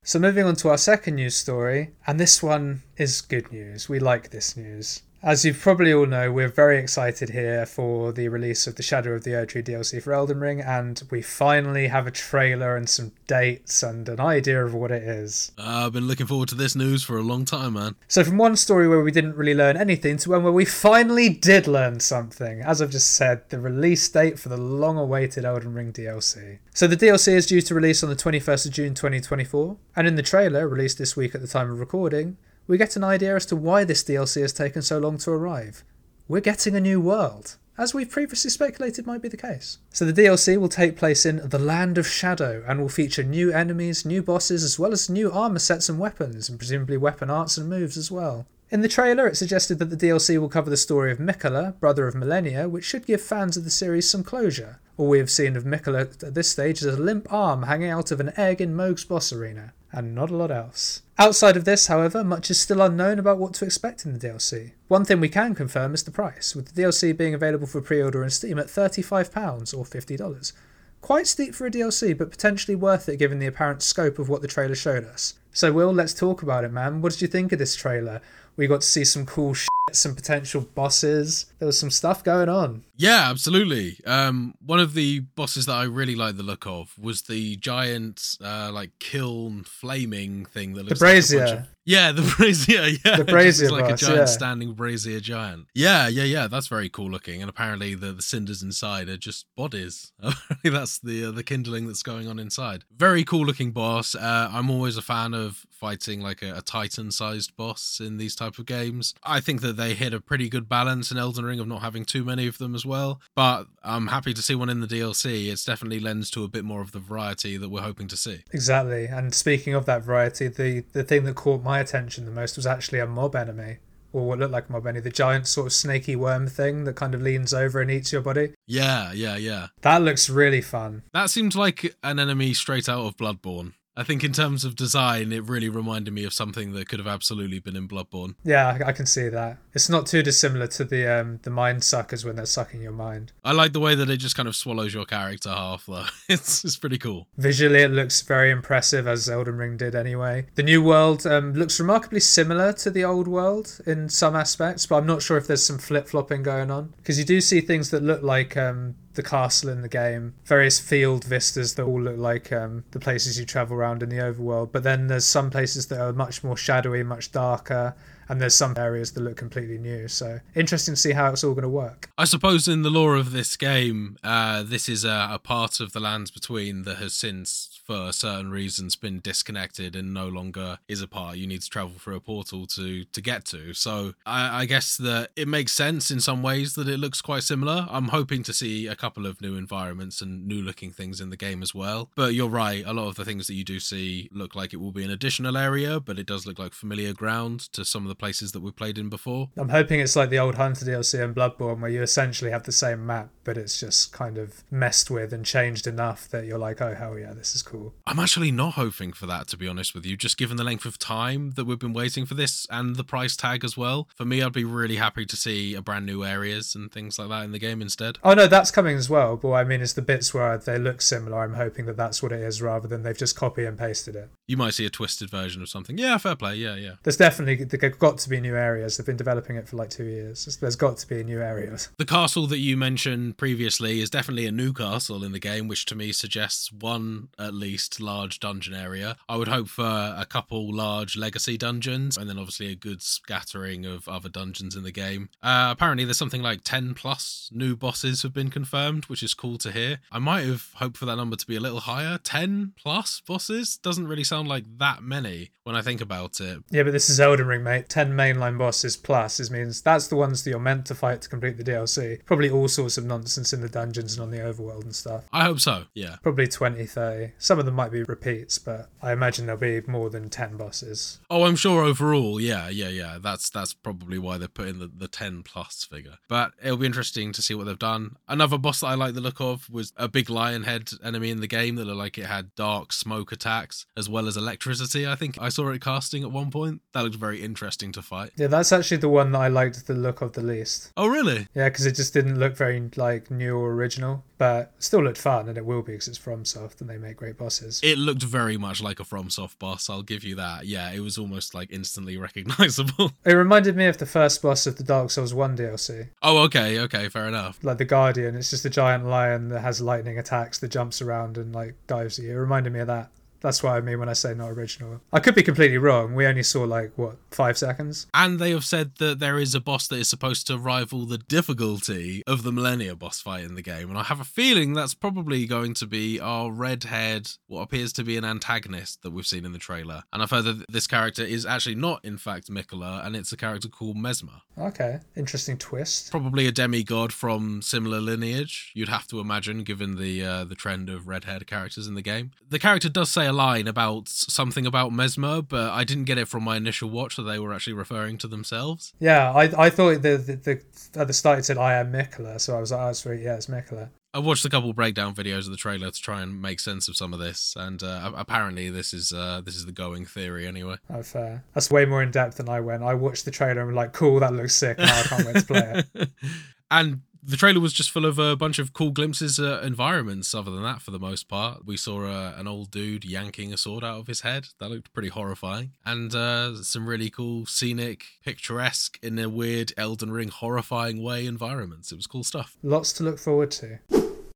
A: So, moving on to our second news story, and this one is good news. We like this news. As you probably all know, we're very excited here for the release of the Shadow of the Erdtree DLC for Elden Ring, and we finally have a trailer and some dates and an idea of what it is.
B: Uh, I've been looking forward to this news for a long time, man.
A: So, from one story where we didn't really learn anything to one where we finally did learn something, as I've just said, the release date for the long awaited Elden Ring DLC. So, the DLC is due to release on the 21st of June 2024, and in the trailer, released this week at the time of recording, we get an idea as to why this DLC has taken so long to arrive. We're getting a new world, as we've previously speculated might be the case. So the DLC will take place in the Land of Shadow and will feature new enemies, new bosses, as well as new armor sets and weapons, and presumably weapon arts and moves as well. In the trailer, it suggested that the DLC will cover the story of Miquella, brother of Malenia, which should give fans of the series some closure. All we have seen of Miquella at this stage is a limp arm hanging out of an egg in Mohg's boss arena, and not a lot else. Outside of this, however, much is still unknown about what to expect in the DLC. One thing we can confirm is the price, with the DLC being available for pre order on Steam at £35 or $50. Quite steep for a DLC, but potentially worth it given the apparent scope of what the trailer showed us. So, Will, let's talk about it, man. What did you think of this trailer? We got to see some cool shit some potential bosses. There was some stuff going on.
B: Yeah, absolutely. Um, one of the bosses that I really like the look of was the giant, uh, like kiln flaming thing that looks
A: the brazier.
B: Like of, yeah, the brazier. Yeah,
A: the brazier,
B: is
A: like
B: a giant
A: yeah.
B: standing brazier giant. Yeah, yeah, yeah. That's very cool looking. And apparently, the, the cinders inside are just bodies. that's the uh, the kindling that's going on inside. Very cool looking boss. Uh, I'm always a fan of fighting like a, a titan sized boss in these type of games. I think that they hit a pretty good balance in Elden Ring of not having too many of them as well. But I'm happy to see one in the DLC. It's definitely lends to a bit more of the variety that we're hoping to see.
A: Exactly. And speaking of that variety, the the thing that caught my attention the most was actually a mob enemy. Or what looked like a mob enemy, the giant sort of snaky worm thing that kind of leans over and eats your body.
B: Yeah, yeah, yeah.
A: That looks really fun.
B: That seems like an enemy straight out of Bloodborne. I think in terms of design, it really reminded me of something that could have absolutely been in Bloodborne.
A: Yeah, I can see that. It's not too dissimilar to the um, the mind suckers when they're sucking your mind.
B: I like the way that it just kind of swallows your character half, though. It's it's pretty cool.
A: Visually, it looks very impressive, as Elden Ring did anyway. The new world um, looks remarkably similar to the old world in some aspects, but I'm not sure if there's some flip flopping going on because you do see things that look like um, the castle in the game, various field vistas that all look like um, the places you travel around in the overworld. But then there's some places that are much more shadowy, much darker, and there's some areas that look completely new. So interesting to see how it's all going to work.
B: I suppose in the lore of this game, uh, this is a, a part of the lands between that has since for certain reasons been disconnected and no longer is a part you need to travel through a portal to to get to. So I, I, guess that it makes sense in some ways that it looks quite similar. I'm hoping to see a couple of new environments and new looking things in the game as well. But you're right a lot of the things that you do see look like it will be an additional area but it does look like familiar ground to some of the places that we've played in before.
A: I'm hoping it's like the old hunter dlc in bloodborne where you essentially have the same map but it's just kind of messed with and changed enough that you're like oh hell yeah this is cool
B: cool. I'm actually not hoping for that, to be honest with you, just given the length of time that we've been waiting for this and the price tag as well. For me, I'd be really happy to see a brand new areas and things like that in the game instead.
A: Oh, no, that's coming as well. But I mean, it's the bits where they look similar. I'm hoping that that's what it is rather than they've just copy and pasted it.
B: You might see a twisted version of something. Yeah, fair play. Yeah, yeah.
A: There's definitely there's got to be new areas. They've been developing it for like two years. There's got to be new areas.
B: The castle that you mentioned previously is definitely a new castle in the game, which to me suggests one at least large dungeon area. I would hope for a couple large legacy dungeons and then obviously a good scattering of other dungeons in the game. Uh, apparently, there's something like 10 plus new bosses have been confirmed, which is cool to hear. I might have hoped for that number to be a little higher. 10 plus bosses doesn't really sound like that many when I think about it.
A: Yeah, but this is Elden Ring, mate. 10 mainline bosses plus is means that's the ones that you're meant to fight to complete the DLC. Probably all sorts of nonsense in the dungeons and on the overworld and stuff.
B: I hope so, yeah.
A: Probably 20, 30. Some of them might be repeats, but I imagine there'll be more than 10 bosses.
B: Oh, I'm sure overall, yeah, yeah, yeah. That's that's probably why they're putting the, the 10 plus figure. But it'll be interesting to see what they've done. Another boss that I like the look of was a big lion head enemy in the game that looked like it had dark smoke attacks as well as electricity. I think I saw it casting at one point. That looked very interesting to fight.
A: Yeah, that's actually the one that I liked the look of the least.
B: Oh, really?
A: Yeah, because it just didn't look very like new or original, but still looked fun, and it will be because it's FromSoft and they make great bosses.
B: It looked very much like a FromSoft boss. I'll give you that. Yeah, it was almost like instantly recognizable.
A: It reminded me of the first boss of the Dark Souls One DLC.
B: Oh, okay, okay, fair enough.
A: Like the Guardian, it's just a giant lion that has lightning attacks that jumps around and like dives at you. It reminded me of that. That's what I mean when I say not original. I could be completely wrong. We only saw like what five seconds.
B: And they have said that there is a boss that is supposed to rival the difficulty of the Malenia boss fight in the game, and I have a feeling that's probably going to be our red-haired, what appears to be an antagonist that we've seen in the trailer. And I've heard that this character is actually not, in fact, Miquella, and it's a character called Messmer.
A: Okay, interesting twist.
B: Probably a demigod from similar lineage. You'd have to imagine, given the uh, the trend of red-haired characters in the game. The character does say a line about something about Messmer, but I didn't get it from my initial watch that they were actually referring to themselves.
A: Yeah, I, I thought the, the, the at the start it said I am Miquella, so I was like, oh, sweet, yeah, it's Miquella.
B: I watched a couple breakdown videos of the trailer to try and make sense of some of this, and uh, apparently this is uh, this is the going theory anyway.
A: Oh, fair. That's way more in depth than I went. I watched the trailer and was like, cool, that looks sick. Now I can't wait to play it.
B: and the trailer was just full of a bunch of cool glimpses at environments. Other than that, for the most part, we saw uh, an old dude yanking a sword out of his head. That looked pretty horrifying, and uh, some really cool, scenic, picturesque, in a weird Elden Ring horrifying way environments. It was cool stuff.
A: Lots to look forward to.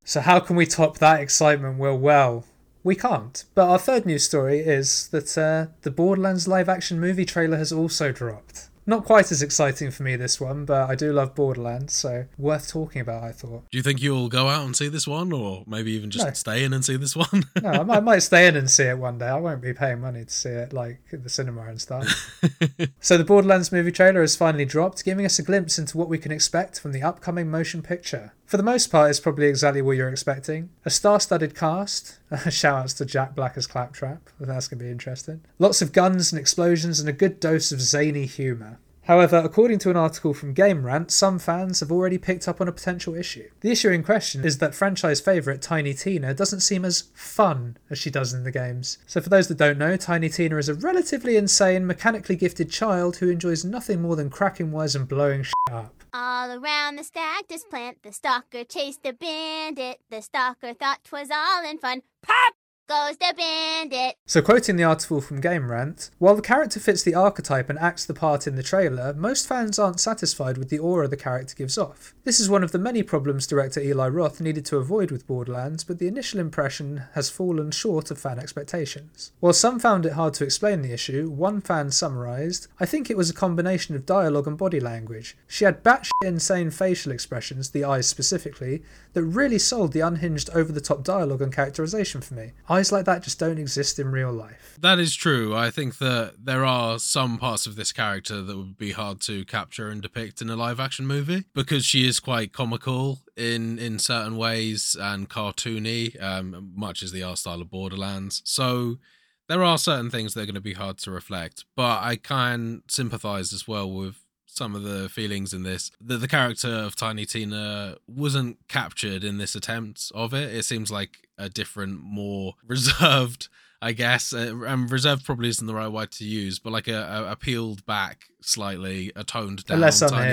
A: So, how can we top that excitement? Well, well, we can't. But our third news story is that uh, the Borderlands live action movie trailer has also dropped. Not quite as exciting for me, this one, but I do love Borderlands, so worth talking about, I thought.
B: Do you think you'll go out and see this one, or maybe even just
A: No.
B: stay in and see this one?
A: No, I might, I might stay in and see it one day. I won't be paying money to see it, like at the cinema and stuff. so, the Borderlands movie trailer has finally dropped, giving us a glimpse into what we can expect from the upcoming motion picture. For the most part, it's probably exactly what you're expecting. A star studded cast. Shout outs to Jack Black as Claptrap. That's going to be interesting. Lots of guns and explosions and a good dose of zany humour. However, according to an article from Game Rant, some fans have already picked up on a potential issue. The issue in question is that franchise favourite Tiny Tina doesn't seem as fun as she does in the games. So, for those that don't know, Tiny Tina is a relatively insane, mechanically gifted child who enjoys nothing more than cracking wires and blowing shit up.
C: All around the stactus plant, the stalker chased a bandit. The stalker thought 'twas all in fun. Pop goes the bandit.
A: So, quoting the article from Game Rant, while the character fits the archetype and acts the part in the trailer, most fans aren't satisfied with the aura the character gives off. This is one of the many problems director Eli Roth needed to avoid with Borderlands, but the initial impression has fallen short of fan expectations. While some found it hard to explain the issue, one fan summarised, I think it was a combination of dialogue and body language. She had batshit insane facial expressions, the eyes specifically, that really sold the unhinged over the top dialogue and characterization for me. Eyes like that just don't exist in real life.
B: That is true. I think that there are some parts of this character that would be hard to capture and depict in a live action movie because she is quite comical in in certain ways and cartoony, um, much as the art style of Borderlands. So there are certain things that are going to be hard to reflect, but I can sympathize as well with some of the feelings in this. The, the character of Tiny Tina wasn't captured in this attempt of it. It seems like a different, more reserved, I guess. Uh, and reserved probably isn't the right word to use, but like a, a, a peeled back slightly, a toned down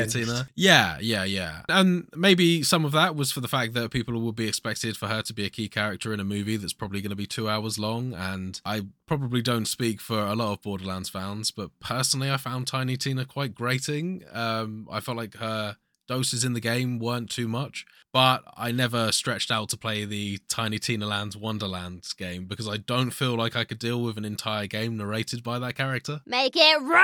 B: Tiny. Tina. Yeah, yeah, yeah. And maybe some of that was for the fact that people would be expected for her to be a key character in a movie that's probably going to be two hours long. And I probably don't speak for a lot of Borderlands fans, but personally, I found Tiny Tina quite grating. Um, I felt like her doses in the game weren't too much, but I never stretched out to play the Tiny Tina Lands Wonderlands game because I don't feel like I could deal with an entire game narrated by that character.
C: Make it rain!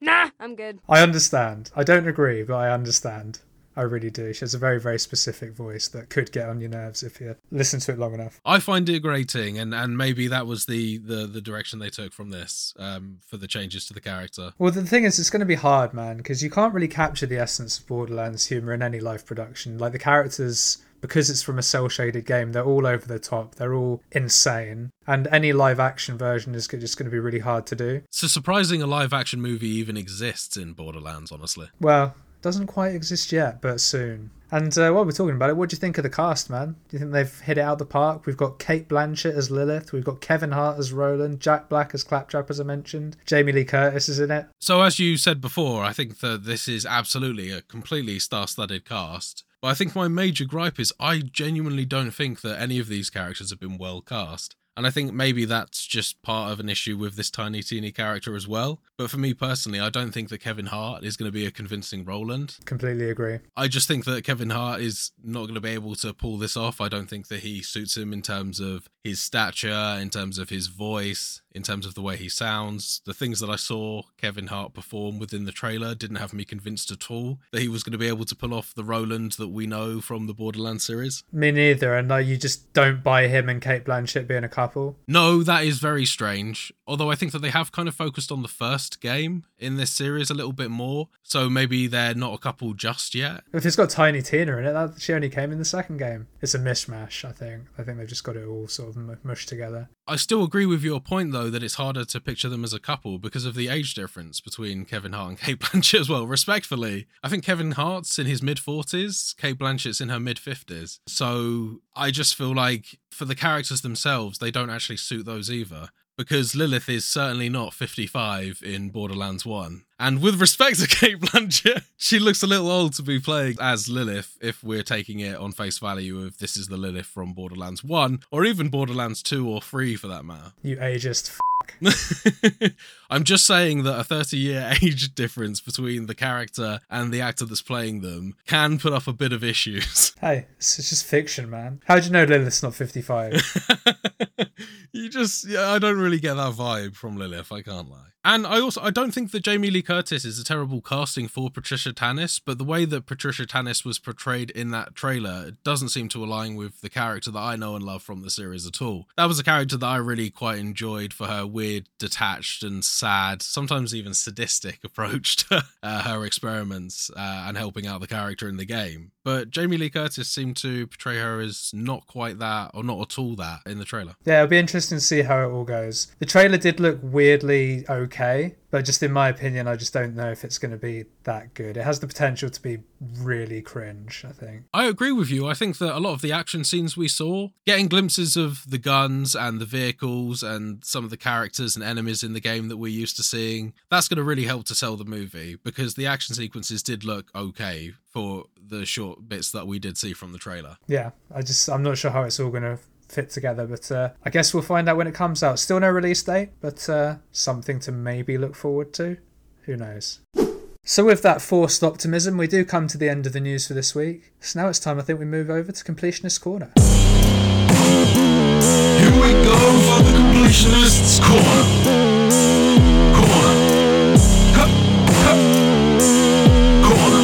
C: Nah, I'm good.
A: I understand. I don't agree, but I understand. I really do. She has a very, very specific voice that could get on your nerves if you listen to it long enough.
B: I find it grating, and, and maybe that was the, the, the direction they took from this um, for the changes to the character.
A: Well, the thing is, it's going to be hard, man, because you can't really capture the essence of Borderlands humor in any live production. Like the characters, because it's from a cel shaded game, they're all over the top. They're all insane, and any live action version is just going to be really hard to do.
B: So surprising a live action movie even exists in Borderlands, honestly.
A: Well, doesn't quite exist yet, but soon. And uh, while we're talking about it, what do you think of the cast, man? Do you think they've hit it out the park? We've got Cate Blanchett as Lilith, we've got Kevin Hart as Roland, Jack Black as Claptrap, as I mentioned, Jamie Lee Curtis is in it.
B: So, as you said before, I think that this is absolutely a completely star studded cast. But I think my major gripe is I genuinely don't think that any of these characters have been well cast. And I think maybe that's just part of an issue with this tiny teeny character as well. But for me personally, I don't think that Kevin Hart is going to be a convincing Roland.
A: Completely agree.
B: I just think that Kevin Hart is not going to be able to pull this off. I don't think that he suits him in terms of his stature, in terms of his voice, in terms of the way he sounds. The things that I saw Kevin Hart perform within the trailer didn't have me convinced at all that he was going to be able to pull off the Roland that we know from the Borderlands series.
A: Me neither, and uh, you just don't buy him and Cate Blanchett being a couple.
B: No, that is very strange. Although I think that they have kind of focused on the first game in this series a little bit more. So maybe they're not a couple just yet.
A: If it's got Tiny Tina in it, that she only came in the second game. It's a mishmash, I think. I think they've just got it all sort of mushed together.
B: I still agree with your point though that it's harder to picture them as a couple because of the age difference between Kevin Hart and Cate Blanchett as well. Respectfully, I think Kevin Hart's in his mid 40s, Cate Blanchett's in her mid 50s. So I just feel like for the characters themselves, they don't actually suit those either. Because Lilith is certainly not 55 in Borderlands 1. And with respect to Cate Blanchett, she looks a little old to be playing as Lilith if we're taking it on face value of this is the Lilith from Borderlands 1 or even Borderlands 2 or 3 for that matter.
A: You ageist f-
B: I'm just saying that a 30 year age difference between the character and the actor that's playing them can put up a bit of issues.
A: Hey, it's just fiction, man. How do you know Lilith's not 55?
B: you just, yeah, I don't really get that vibe from Lilith, I can't lie. And I also I don't think that Jamie Lee Curtis is a terrible casting for Patricia Tannis, but the way that Patricia Tannis was portrayed in that trailer doesn't seem to align with the character that I know and love from the series at all. That was a character that I really quite enjoyed for her weird, detached and sad, sometimes even sadistic approach to uh, her experiments uh, and helping out the character in the game. But Jamie Lee Curtis seemed to portray her as not quite that, or not at all that, in the trailer.
A: Yeah, it'll be interesting to see how it all goes. The trailer did look weirdly okay, but just in my opinion, I just don't know if it's going to be that good. It has the potential to be really cringe, I think.
B: I agree with you. I think that a lot of the action scenes we saw, getting glimpses of the guns and the vehicles and some of the characters and enemies in the game that we're used to seeing, that's going to really help to sell the movie because the action sequences did look okay for the short bits that we did see from the trailer.
A: Yeah, I just I'm not sure how it's all going to fit together, but uh, I guess we'll find out when it comes out. Still no release date, but uh, something to maybe look forward to. Who knows? So, with that forced optimism, we do come to the end of the news for this week. So now it's time, I think, we move over to Completionist Corner.
D: Here we go for the completionist's corner. Corner. Corner.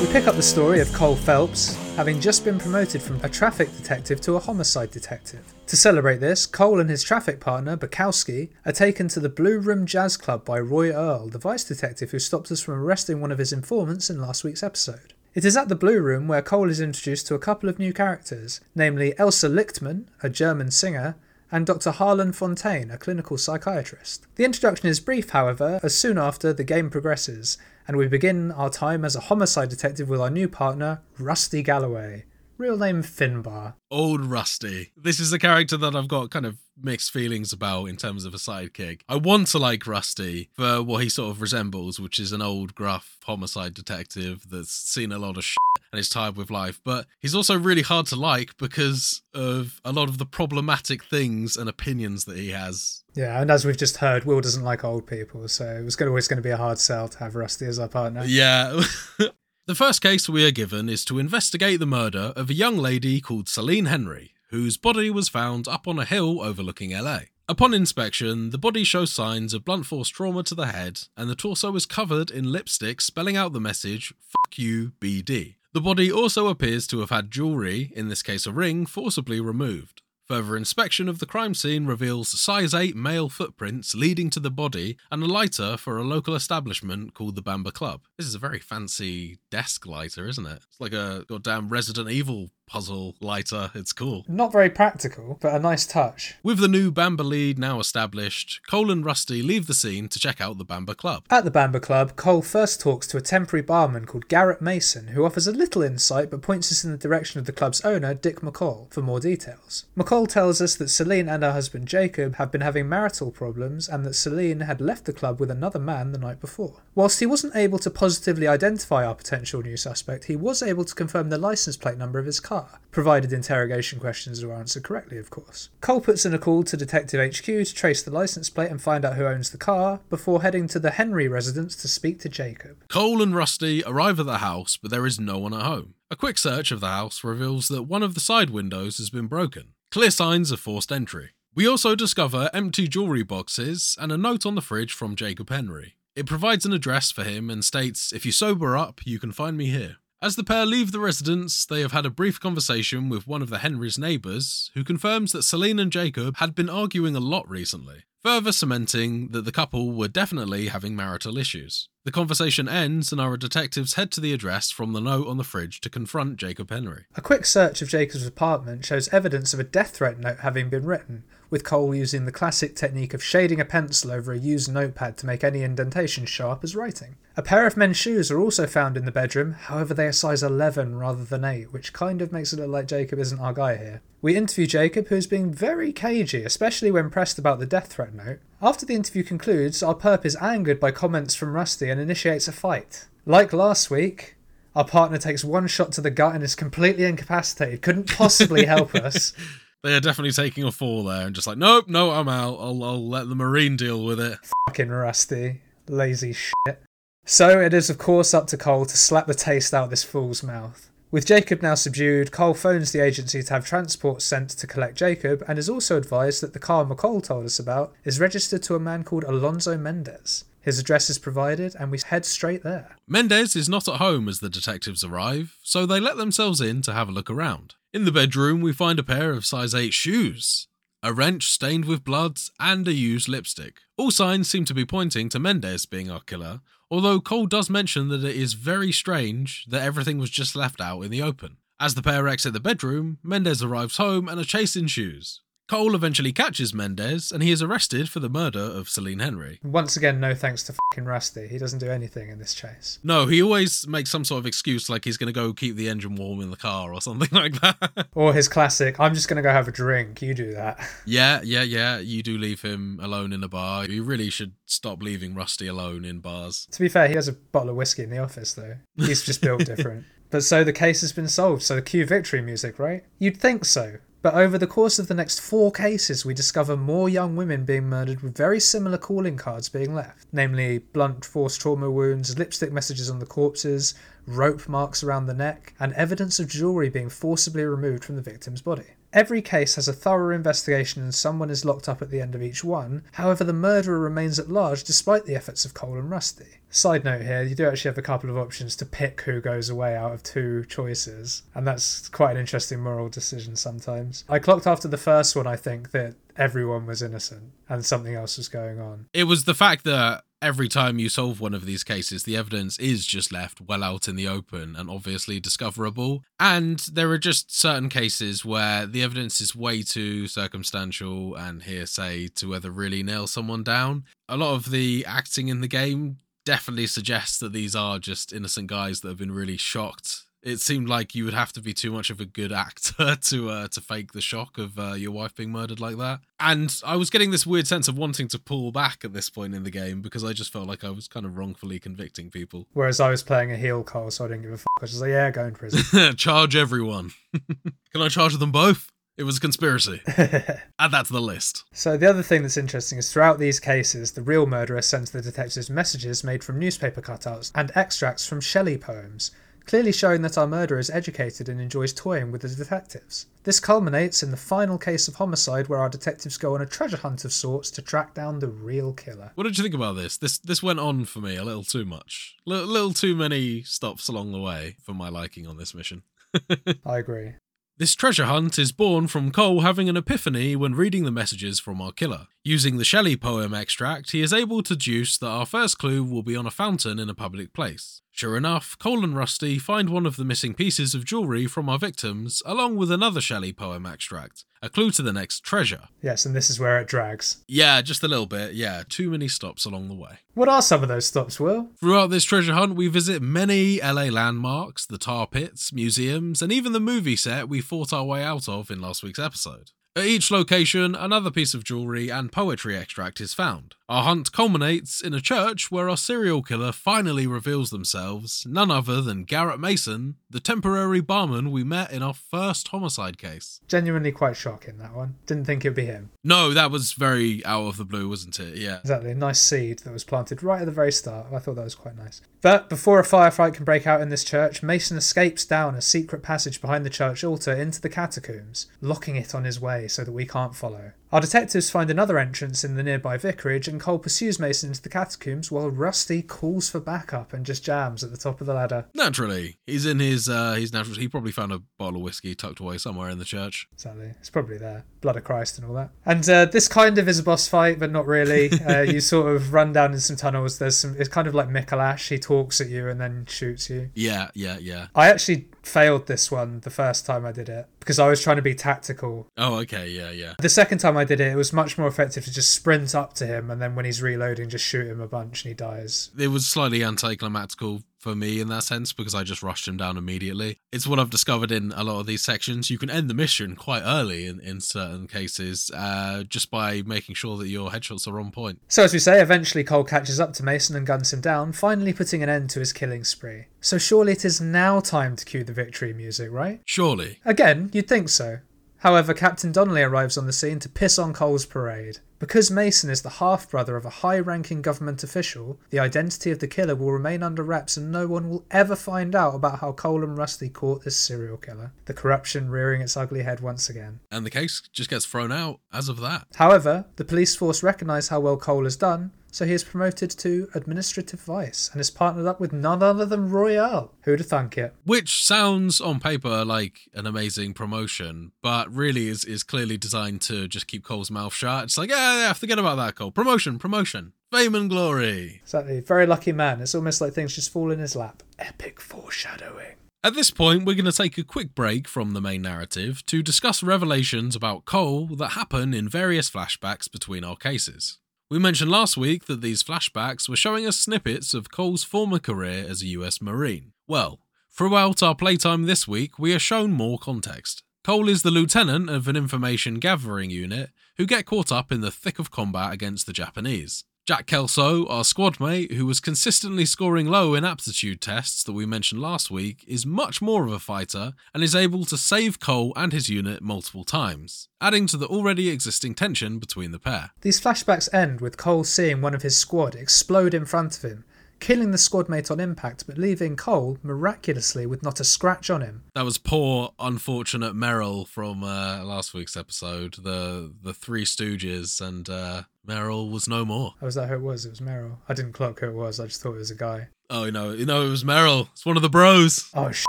A: We pick up the story of Cole Phelps, having just been promoted from a traffic detective to a homicide detective. To celebrate this, Cole and his traffic partner, Bukowski, are taken to the Blue Room Jazz Club by Roy Earl, the vice detective who stopped us from arresting one of his informants in last week's episode. It is at the Blue Room where Cole is introduced to a couple of new characters, namely Elsa Lichtman, a German singer, and Dr. Harlan Fontaine, a clinical psychiatrist. The introduction is brief, however, as soon after the game progresses, and we begin our time as a homicide detective with our new partner, Rusty Galloway. Real name Finbar.
B: Old Rusty. This is a character that I've got kind of mixed feelings about in terms of a sidekick. I want to like Rusty for what he sort of resembles, which is an old, gruff homicide detective that's seen a lot of shit and is tired with life. But he's also really hard to like because of a lot of the problematic things and opinions that he has.
A: Yeah, and as we've just heard, Will doesn't like old people, so it was always going to be a hard sell to have Rusty as our partner.
B: Yeah. the first case we are given is to investigate the murder of a young lady called Celine Henry, whose body was found up on a hill overlooking LA. Upon inspection, the body shows signs of blunt force trauma to the head, and the torso is covered in lipstick spelling out the message, Fuck you, BD. The body also appears to have had jewellery, in this case a ring, forcibly removed. Further inspection of the crime scene reveals size 8 male footprints leading to the body and a lighter for a local establishment called the Bamba Club. This is a very fancy desk lighter, isn't it? It's like a goddamn Resident Evil puzzle lighter. It's cool.
A: Not very practical, but a nice touch.
B: With the new Bamba lead now established, Cole and Rusty leave the scene to check out the Bamba Club.
A: At the Bamba Club, Cole first talks to a temporary barman called Garrett Mason, who offers a little insight but points us in the direction of the club's owner, Dick McCall, for more details. McCall tells us that Celine and her husband Jacob have been having marital problems and that Celine had left the club with another man the night before. Whilst he wasn't able to positively identify our potential new suspect, he was able to confirm the license plate number of his car provided interrogation questions were answered correctly, of course. Cole puts in a call to Detective HQ to trace the license plate and find out who owns the car, before heading to the Henry residence to speak to Jacob.
B: Cole and Rusty arrive at the house, but there is no one at home. A quick search of the house reveals that one of the side windows has been broken. Clear signs of forced entry. We also discover empty jewellery boxes and a note on the fridge from Jacob Henry. It provides an address for him and states, If you sober up, you can find me here. As the pair leave the residence, they have had a brief conversation with one of the Henrys' neighbours, who confirms that Celine and Jacob had been arguing a lot recently, further cementing that the couple were definitely having marital issues. The conversation ends, and our detectives head to the address from the note on the fridge to confront Jacob Henry.
A: A quick search of Jacob's apartment shows evidence of a death threat note having been written, with Cole using the classic technique of shading a pencil over a used notepad to make any indentation sharp as writing. A pair of men's shoes are also found in the bedroom, however, they are size 11 rather than 8, which kind of makes it look like Jacob isn't our guy here. We interview Jacob, who's being very cagey, especially when pressed about the death threat note. After the interview concludes, our perp is angered by comments from Rusty and initiates a fight. Like last week, our partner takes one shot to the gut and is completely incapacitated, couldn't possibly help us.
B: They are definitely taking a fall there and just like, nope, no, I'm out. I'll, I'll let the Marine deal with it.
A: Fucking Rusty. Lazy shit. So it is, of course, up to Cole to slap the taste out of this fool's mouth. With Jacob now subdued, Cole phones the agency to have transport sent to collect Jacob and is also advised that the car McCall told us about is registered to a man called Alonso Mendez. His address is provided and we head straight there.
B: Mendez is not at home as the detectives arrive, so they let themselves in to have a look around. In the bedroom, we find a pair of size 8 shoes, a wrench stained with blood, and a used lipstick. All signs seem to be pointing to Mendez being our killer, although Cole does mention that it is very strange that everything was just left out in the open. As the pair exit the bedroom, Mendez arrives home and a chase ensues. Cole eventually catches Mendez and he is arrested for the murder of Celine Henry.
A: Once again, no thanks to fucking Rusty. He doesn't do anything in this chase.
B: No, he always makes some sort of excuse like he's going to go keep the engine warm in the car or something like that.
A: Or his classic, I'm just going to go have a drink, you do that.
B: yeah, yeah, yeah, you do leave him alone in a bar. You really should stop leaving Rusty alone in bars.
A: To be fair, he has a bottle of whiskey in the office, though. He's just built different. But so the case has been solved, so cue victory music, right? You'd think so. But over the course of the next four cases, we discover more young women being murdered with very similar calling cards being left, namely blunt force trauma wounds, lipstick messages on the corpses, rope marks around the neck, and evidence of jewellery being forcibly removed from the victim's body. Every case has a thorough investigation and someone is locked up at the end of each one. However, the murderer remains at large despite the efforts of Cole and Rusty. Side note here, you do actually have a couple of options to pick who goes away out of two choices, and that's quite an interesting moral decision sometimes. I clocked after the first one, I think, that everyone was innocent and something else was going on.
B: It was the fact that every time you solve one of these cases, the evidence is just left well out in the open and obviously discoverable. And there are just certain cases where the evidence is way too circumstantial and hearsay to ever really nail someone down. A lot of the acting in the game definitely suggests that these are just innocent guys that have been really shocked. It seemed like you would have to be too much of a good actor to uh, to fake the shock of uh, your wife being murdered like that. And I was getting this weird sense of wanting to pull back at this point in the game because I just felt like I was kind of wrongfully convicting people.
A: Whereas I was playing a heel Cole, so I didn't give a fuck. I was just like, yeah, go in prison.
B: charge everyone. Can I charge them both? It was a conspiracy. Add that to the list.
A: So the other thing that's interesting is throughout these cases, the real murderer sends the detectives messages made from newspaper cutouts and extracts from Shelley poems, clearly showing that our murderer is educated and enjoys toying with the detectives. This culminates in the final case of homicide where our detectives go on a treasure hunt of sorts to track down the real killer.
B: What did you think about this? This this went on for me a little too much. A little, little too many stops along the way for my liking on this mission.
A: I agree.
B: This treasure hunt is born from Cole having an epiphany when reading the messages from our killer. Using the Shelley poem extract, he is able to deduce that our first clue will be on a fountain in a public place. Sure enough, Cole and Rusty find one of the missing pieces of jewellery from our victims, along with another Shelley poem extract, a clue to the next treasure.
A: Yes, and this is where it drags.
B: Yeah, just a little bit, yeah, too many stops along the way.
A: What are some of those stops, Will?
B: Throughout this treasure hunt, we visit many LA landmarks, the tar pits, museums, and even the movie set we fought our way out of in last week's episode. At each location, another piece of jewellery and poetry extract is found. Our hunt culminates in a church where our serial killer finally reveals themselves, none other than Garrett Mason, the temporary barman we met in our first homicide case.
A: Genuinely quite shocking, that one. Didn't think it'd be him.
B: No, that was very out of the blue, wasn't it? Yeah.
A: Exactly, a nice seed that was planted right at the very start. I thought that was quite nice. But before a firefight can break out in this church, Mason escapes down a secret passage behind the church altar into the catacombs, locking it on his way so that we can't follow. Our detectives find another entrance in the nearby vicarage, and Cole pursues Mason into the catacombs while Rusty calls for backup and just jams at the top of the ladder.
B: Naturally, he's in his uh his natural. He probably found a bottle of whiskey tucked away somewhere in the church.
A: Exactly. It's probably there. Blood of Christ and all that. And uh, this kind of is a boss fight, but not really. Uh, you sort of run down in some tunnels. There's some. It's kind of like Micolash. He talks at you and then shoots you.
B: Yeah, yeah, yeah.
A: I actually failed this one the first time I did it because I was trying to be tactical.
B: Oh, okay, yeah, yeah.
A: The second time I did it, it was much more effective to just sprint up to him and then when he's reloading, just shoot him a bunch and he dies.
B: It was slightly anticlimactical for me in that sense because I just rushed him down immediately. It's what I've discovered in a lot of these sections. You can end the mission quite early in, in certain cases uh, just by making sure that your headshots are on point.
A: So, as we say, eventually Cole catches up to Mason and guns him down, finally putting an end to his killing spree. So, surely it is now time to cue the victory music, right?
B: Surely.
A: Again, you'd think so. However, Captain Donnelly arrives on the scene to piss on Cole's parade. Because Mason is the half brother of a high ranking government official, the identity of the killer will remain under wraps and no one will ever find out about how Cole and Rusty caught this serial killer, the corruption rearing its ugly head once again.
B: And the case just gets thrown out as of that.
A: However, the police force recognise how well Cole has done, so he is promoted to administrative vice and is partnered up with none other than Roy Earl. Who'd have thunk it?
B: Which sounds on paper like an amazing promotion, but really is, is clearly designed to just keep Cole's mouth shut. It's like, yeah, yeah, forget about that, Cole. Promotion, promotion. Fame and glory.
A: Exactly. Very lucky man. It's almost like things just fall in his lap. Epic foreshadowing.
B: At this point, we're going to take a quick break from the main narrative to discuss revelations about Cole that happen in various flashbacks between our cases. We mentioned last week that these flashbacks were showing us snippets of Cole's former career as a US Marine. Well, throughout our playtime this week, we are shown more context. Cole is the lieutenant of an information gathering unit who get caught up in the thick of combat against the Japanese. Jack Kelso, our squad mate, who was consistently scoring low in aptitude tests that we mentioned last week, is much more of a fighter and is able to save Cole and his unit multiple times, adding to the already existing tension between the pair.
A: These flashbacks end with Cole seeing one of his squad explode in front of him, killing the squad mate on impact, but leaving Cole miraculously with not a scratch on him.
B: That was poor, unfortunate Merrill from uh, last week's episode, the the Three Stooges, and uh, Merrill was no more.
A: Oh, was that who it was? It was Merrill. I didn't clock who it was. I just thought it was a guy.
B: Oh, you know, you know, it was Merrill. It's one of the bros.
A: Oh shit!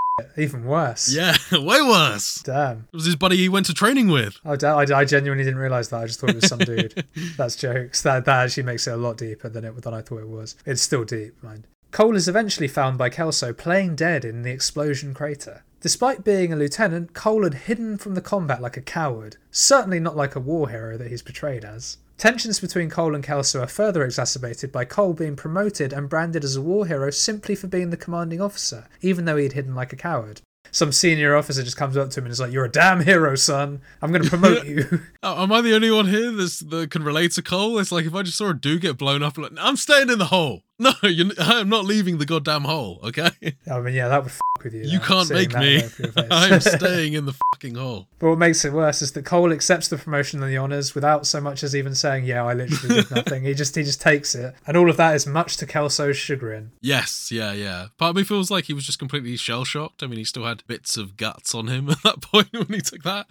A: Even worse.
B: Yeah, way worse.
A: Damn.
B: It was his buddy he went to training with.
A: Oh, da- I, I genuinely didn't realize that. I just thought it was some dude. That's jokes. That that actually makes it a lot deeper than it than I thought it was. It's still deep, mind. Cole is eventually found by Kelso playing dead in the explosion crater. Despite being a lieutenant, Cole had hidden from the combat like a coward, certainly not like a war hero that he's portrayed as. Tensions between Cole and Kelso are further exacerbated by Cole being promoted and branded as a war hero simply for being the commanding officer, even though he'd hidden like a coward. Some senior officer just comes up to him and is like, You're a damn hero, son. I'm going to promote you.
B: Oh, am I the only one here that's, that can relate to Cole? It's like if I just saw a dude get blown up, like, I'm staying in the hole. No, you're, I'm not leaving the goddamn hole, okay?
A: I mean, yeah, that would f with you.
B: You
A: that,
B: can't make me.
A: look on your face.
B: I'm staying in the fucking hole.
A: But what makes it worse is that Cole accepts the promotion and the honours without so much as even saying, "Yeah, I literally did nothing." he just he just takes it, and all of that is much to Kelso's chagrin.
B: Yes, yeah, yeah. Part of me feels like he was just completely shell shocked. I mean, he still had bits of guts on him at that point when he took that.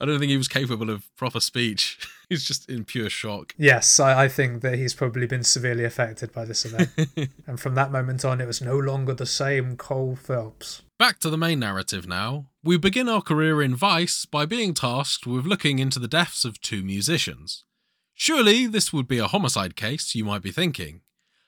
B: I don't think he was capable of proper speech. He's just in pure shock.
A: Yes, I, I think that he's probably been severely affected by this event, and from that moment on, it was no longer the same Cole Phelps.
B: Back to the main narrative now. We begin our career in Vice by being tasked with looking into the deaths of two musicians. Surely this would be a homicide case, you might be thinking.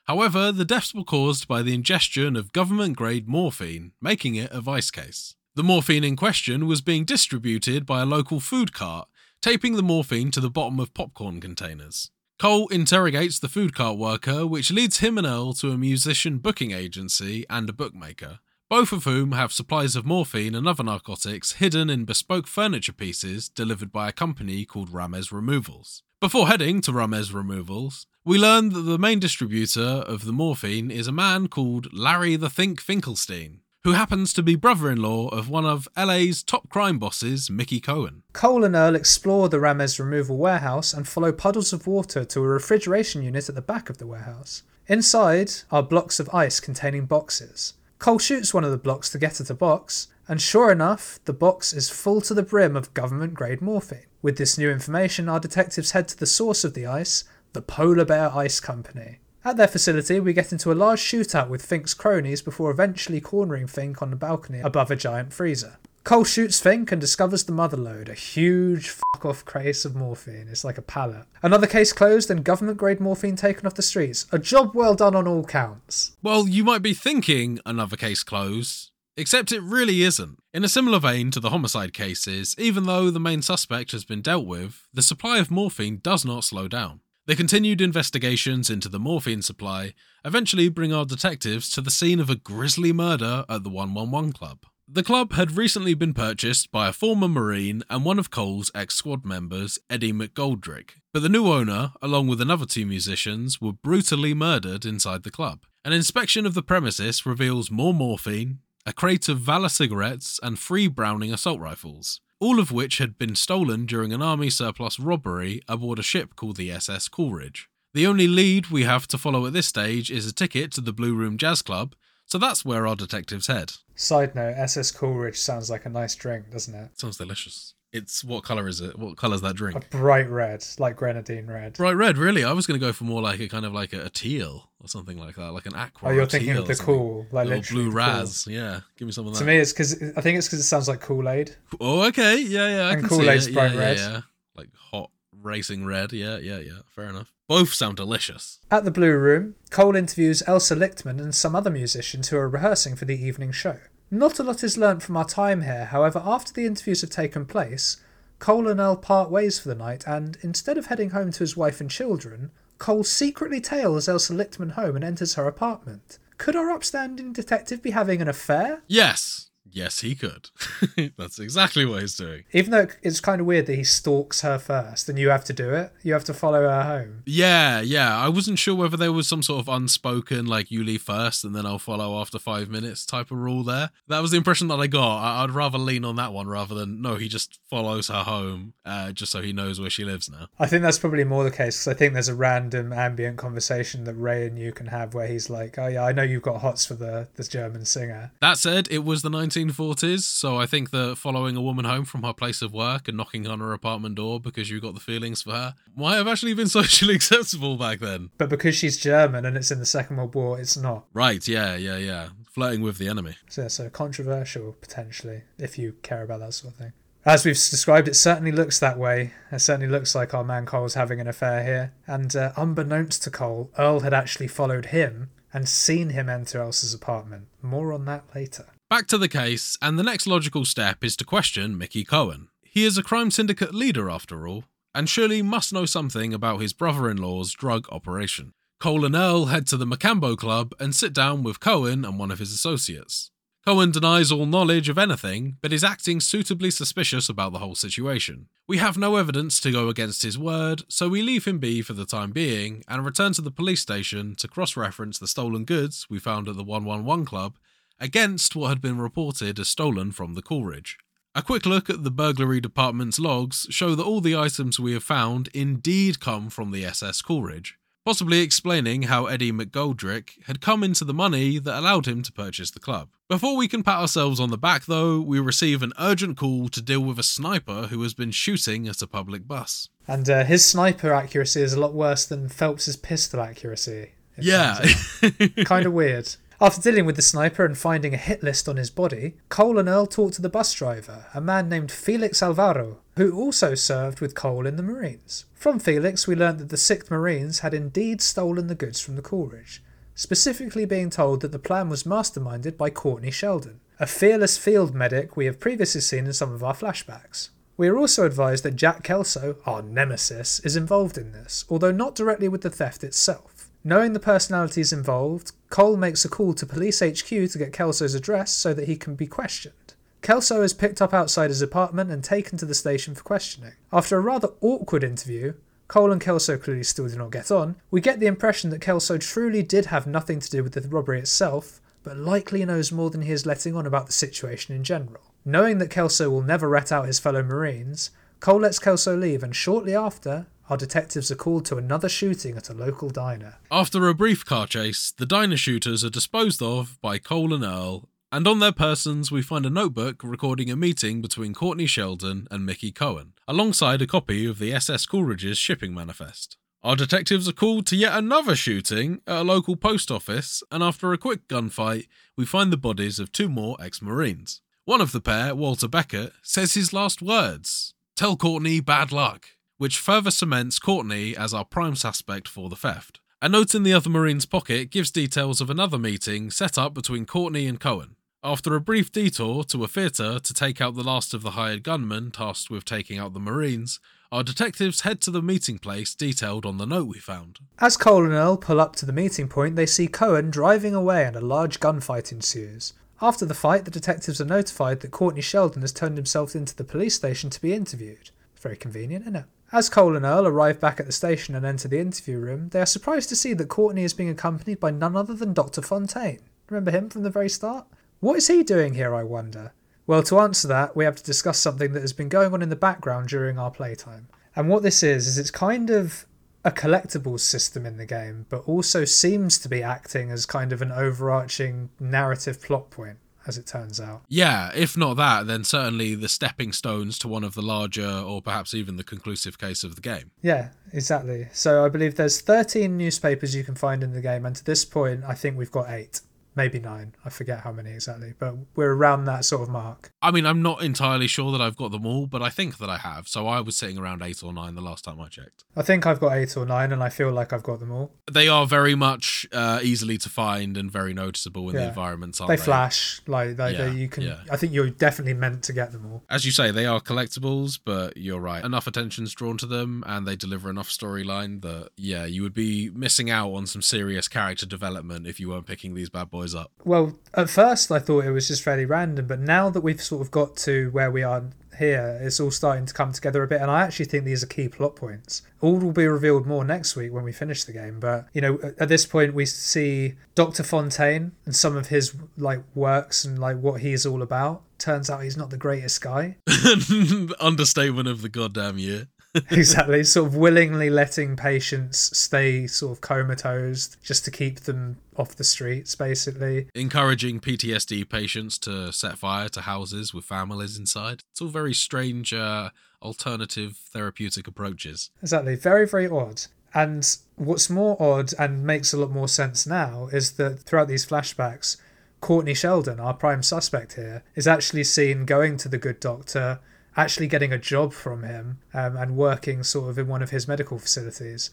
B: However, the deaths were caused by the ingestion of government grade morphine, making it a Vice case. The morphine in question was being distributed by a local food cart, taping the morphine to the bottom of popcorn containers. Cole interrogates the food cart worker, which leads him and Earl to a musician booking agency and a bookmaker, both of whom have supplies of morphine and other narcotics hidden in bespoke furniture pieces delivered by a company called Rames Removals. Before heading to Rames Removals, we learn that the main distributor of the morphine is a man called Larry the Fink Finkelstein, who happens to be brother in law of one of LA's top crime bosses, Mickey Cohen.
A: Cole and Earl explore the Rames removal warehouse and follow puddles of water to a refrigeration unit at the back of the warehouse. Inside are blocks of ice containing boxes. Cole shoots one of the blocks to get at a box, and sure enough, the box is full to the brim of government grade morphine. With this new information, our detectives head to the source of the ice, the Polar Bear Ice Company. At their facility, we get into a large shootout with Fink's cronies before eventually cornering Fink on the balcony above a giant freezer. Cole shoots Fink and discovers the mother lode, a huge fuck off case of morphine. It's like a pallet. Another case closed and government grade morphine taken off the streets. A job well done on all counts.
B: Well, you might be thinking another case closed, except it really isn't. In a similar vein to the homicide cases, even though the main suspect has been dealt with, the supply of morphine does not slow down. The continued investigations into the morphine supply eventually bring our detectives to the scene of a grisly murder at the 111 Club. The club had recently been purchased by a former Marine and one of Cole's ex squad members, Eddie McGoldrick, but the new owner, along with another two musicians, were brutally murdered inside the club. An inspection of the premises reveals more morphine, a crate of Valor cigarettes, and three Browning assault rifles, all of which had been stolen during an army surplus robbery aboard a ship called the SS Coolidge. The only lead we have to follow at this stage is a ticket to the Blue Room Jazz Club, so that's where our detectives head.
A: Side note, SS Coolidge sounds like a nice drink, doesn't it?
B: Sounds delicious. It's what color is it? What color's that drink?
A: A bright red, like grenadine red.
B: Bright red, really? I was going to go for more like a kind of like a, a teal or something like that, like an aqua.
A: Oh, you're thinking of the cool, like
B: Little blue
A: the cool.
B: Yeah, give me some of that.
A: To me, it's because I think it's because it sounds like Kool Aid.
B: Oh, okay. Yeah, yeah. I
A: And
B: see it.
A: bright
B: yeah,
A: red.
B: Yeah, yeah. Like hot racing red. Yeah, yeah, yeah. Fair enough. Both sound delicious.
A: At the Blue Room, Cole interviews Elsa Lichtman and some other musicians who are rehearsing for the evening show. Not a lot is learnt from our time here, however, after the interviews have taken place, Cole and Earl part ways for the night, and instead of heading home to his wife and children, Cole secretly tails Elsa Lichtman home and enters her apartment. Could our upstanding detective be having an affair?
B: Yes. Yes, he could. That's exactly what he's doing.
A: Even though it's kind of weird that he stalks her first and you have to do it, you have to follow her home.
B: Yeah, yeah. I wasn't sure whether there was some sort of unspoken, like you leave first and then I'll follow after five minutes type of rule there. That was the impression that I got. I- I'd rather lean on that one rather than no, he just follows her home uh, just so he knows where she lives now.
A: I think that's probably more the case because I think there's a random ambient conversation that Ray and you can have where he's like, "Oh yeah, I know you've got hots for the the German singer."
B: That said, it was the 1940s, so I think that following a woman home from her place of work and knocking on her apartment door because you got the feelings for her might have actually been socially acceptable back then.
A: But because she's German and it's in the Second World War, it's not.
B: Right, yeah, yeah, yeah. Flirting with the enemy.
A: So, so controversial potentially if you care about that sort of thing. As we've described, it certainly looks that way. It certainly looks like our man Cole's having an affair here. And uh, unbeknownst to Cole, Earl had actually followed him and seen him enter Elsa's apartment. More on that later.
B: Back to the case, and the next logical step is to question Mickey Cohen. He is a crime syndicate leader, after all, and surely must know something about his brother in law's drug operation. Cole and Earl head to the Mocambo Club and sit down with Cohen and one of his associates. Cohen denies all knowledge of anything, but is acting suitably suspicious about the whole situation. We have no evidence to go against his word, so we leave him be for the time being and return to the police station to cross reference the stolen goods we found at the 111 Club against what had been reported as stolen from the Coolidge. A quick look at the burglary department's logs show that all the items we have found indeed come from the SS Coolidge, possibly explaining how Eddie McGoldrick had come into the money that allowed him to purchase the club. Before we can pat ourselves on the back, though, we receive an urgent call to deal with a sniper who has been shooting at a public bus.
A: And uh, his sniper accuracy is a lot worse than Phelps's pistol accuracy.
B: Yeah.
A: kind of weird. After dealing with the sniper and finding a hit list on his body, Cole and Earl talk to the bus driver, a man named Felix Alvaro, who also served with Cole in the Marines. From Felix, we learnt that the 6th Marines had indeed stolen the goods from the Coolidge, specifically being told that the plan was masterminded by Courtney Sheldon, a fearless field medic we have previously seen in some of our flashbacks. We are also advised that Jack Kelso, our nemesis, is involved in this, although not directly with the theft itself. Knowing the personalities involved, Cole makes a call to Police HQ to get Kelso's address so that he can be questioned. Kelso is picked up outside his apartment and taken to the station for questioning. After a rather awkward interview, Cole and Kelso clearly still do not get on, we get the impression that Kelso truly did have nothing to do with the robbery itself, but likely knows more than he is letting on about the situation in general. Knowing that Kelso will never rat out his fellow Marines, Cole lets Kelso leave, and shortly after, our detectives are called to another shooting at a local diner.
B: After a brief car chase, the diner shooters are disposed of by Cole and Earl, And on their persons, we find a notebook recording a meeting between Courtney Sheldon and Mickey Cohen, alongside a copy of the SS Coolidge's shipping manifest. Our detectives are called to yet another shooting at a local post office, and after a quick gunfight, we find the bodies of two more ex Marines. One of the pair, Walter Beckett, says his last words Tell Courtney bad luck, which further cements Courtney as our prime suspect for the theft. A note in the other Marine's pocket gives details of another meeting set up between Courtney and Cohen. After a brief detour to a theatre to take out the last of the hired gunmen tasked with taking out the Marines, our detectives head to the meeting place detailed on the note we found.
A: As Cole and Earl pull up to the meeting point, they see Cohen driving away and a large gunfight ensues. After the fight, the detectives are notified that Courtney Sheldon has turned himself into the police station to be interviewed. Very convenient, isn't it? As Cole and Earl arrive back at the station and enter the interview room, they are surprised to see that Courtney is being accompanied by none other than Dr. Fontaine. Remember him from the very start? What is he doing here, I wonder? Well, to answer that, we have to discuss something that has been going on in the background during our playtime. And what this is, is it's kind of a collectibles system in the game, but also seems to be acting as kind of an overarching narrative plot point, as it turns out.
B: Yeah, if not that, then certainly the stepping stones to one of the larger, or perhaps even the conclusive case of the game.
A: Yeah, exactly. So I believe there's 13 newspapers you can find in the game, and to this point, I think we've got eight. Maybe nine. I forget how many exactly, but we're around that sort of mark.
B: I mean, I'm not entirely sure that I've got them all, but I think that I have. So I was sitting around eight or nine the last time I checked.
A: I think I've got eight or nine, and I feel like I've got them all.
B: They are very much uh, easily to find and very noticeable in the environments, aren't
A: They
B: they?
A: flash like they,
B: Yeah,
A: they, you can.
B: yeah.
A: I think you're definitely meant to get them all.
B: As you say, they are collectibles, but you're right. Enough attention's drawn to them, and they deliver enough storyline that, yeah, you would be missing out on some serious character development if you weren't picking these bad boys up.
A: Well, at first I thought it was just fairly random, but now that we've sort of got to where we are here, it's all starting to come together a bit, and I actually think these are key plot points. All will be revealed more next week when we finish the game, but you know, at- at this point we see Dr. Fontaine and some of his like works and like what he's all about. Turns out he's not the greatest guy.
B: Understatement of the goddamn year.
A: exactly, sort of willingly letting patients stay sort of comatose just to keep them off the streets, basically.
B: Encouraging PTSD patients to set fire to houses with families inside. It's all very strange, uh, alternative therapeutic approaches.
A: Exactly. Very, very odd. And what's more odd and makes a lot more sense now is that throughout these flashbacks, Courtney Sheldon, our prime suspect here, is actually seen going to the good doctor, actually getting a job from him, um, and working sort of in one of his medical facilities.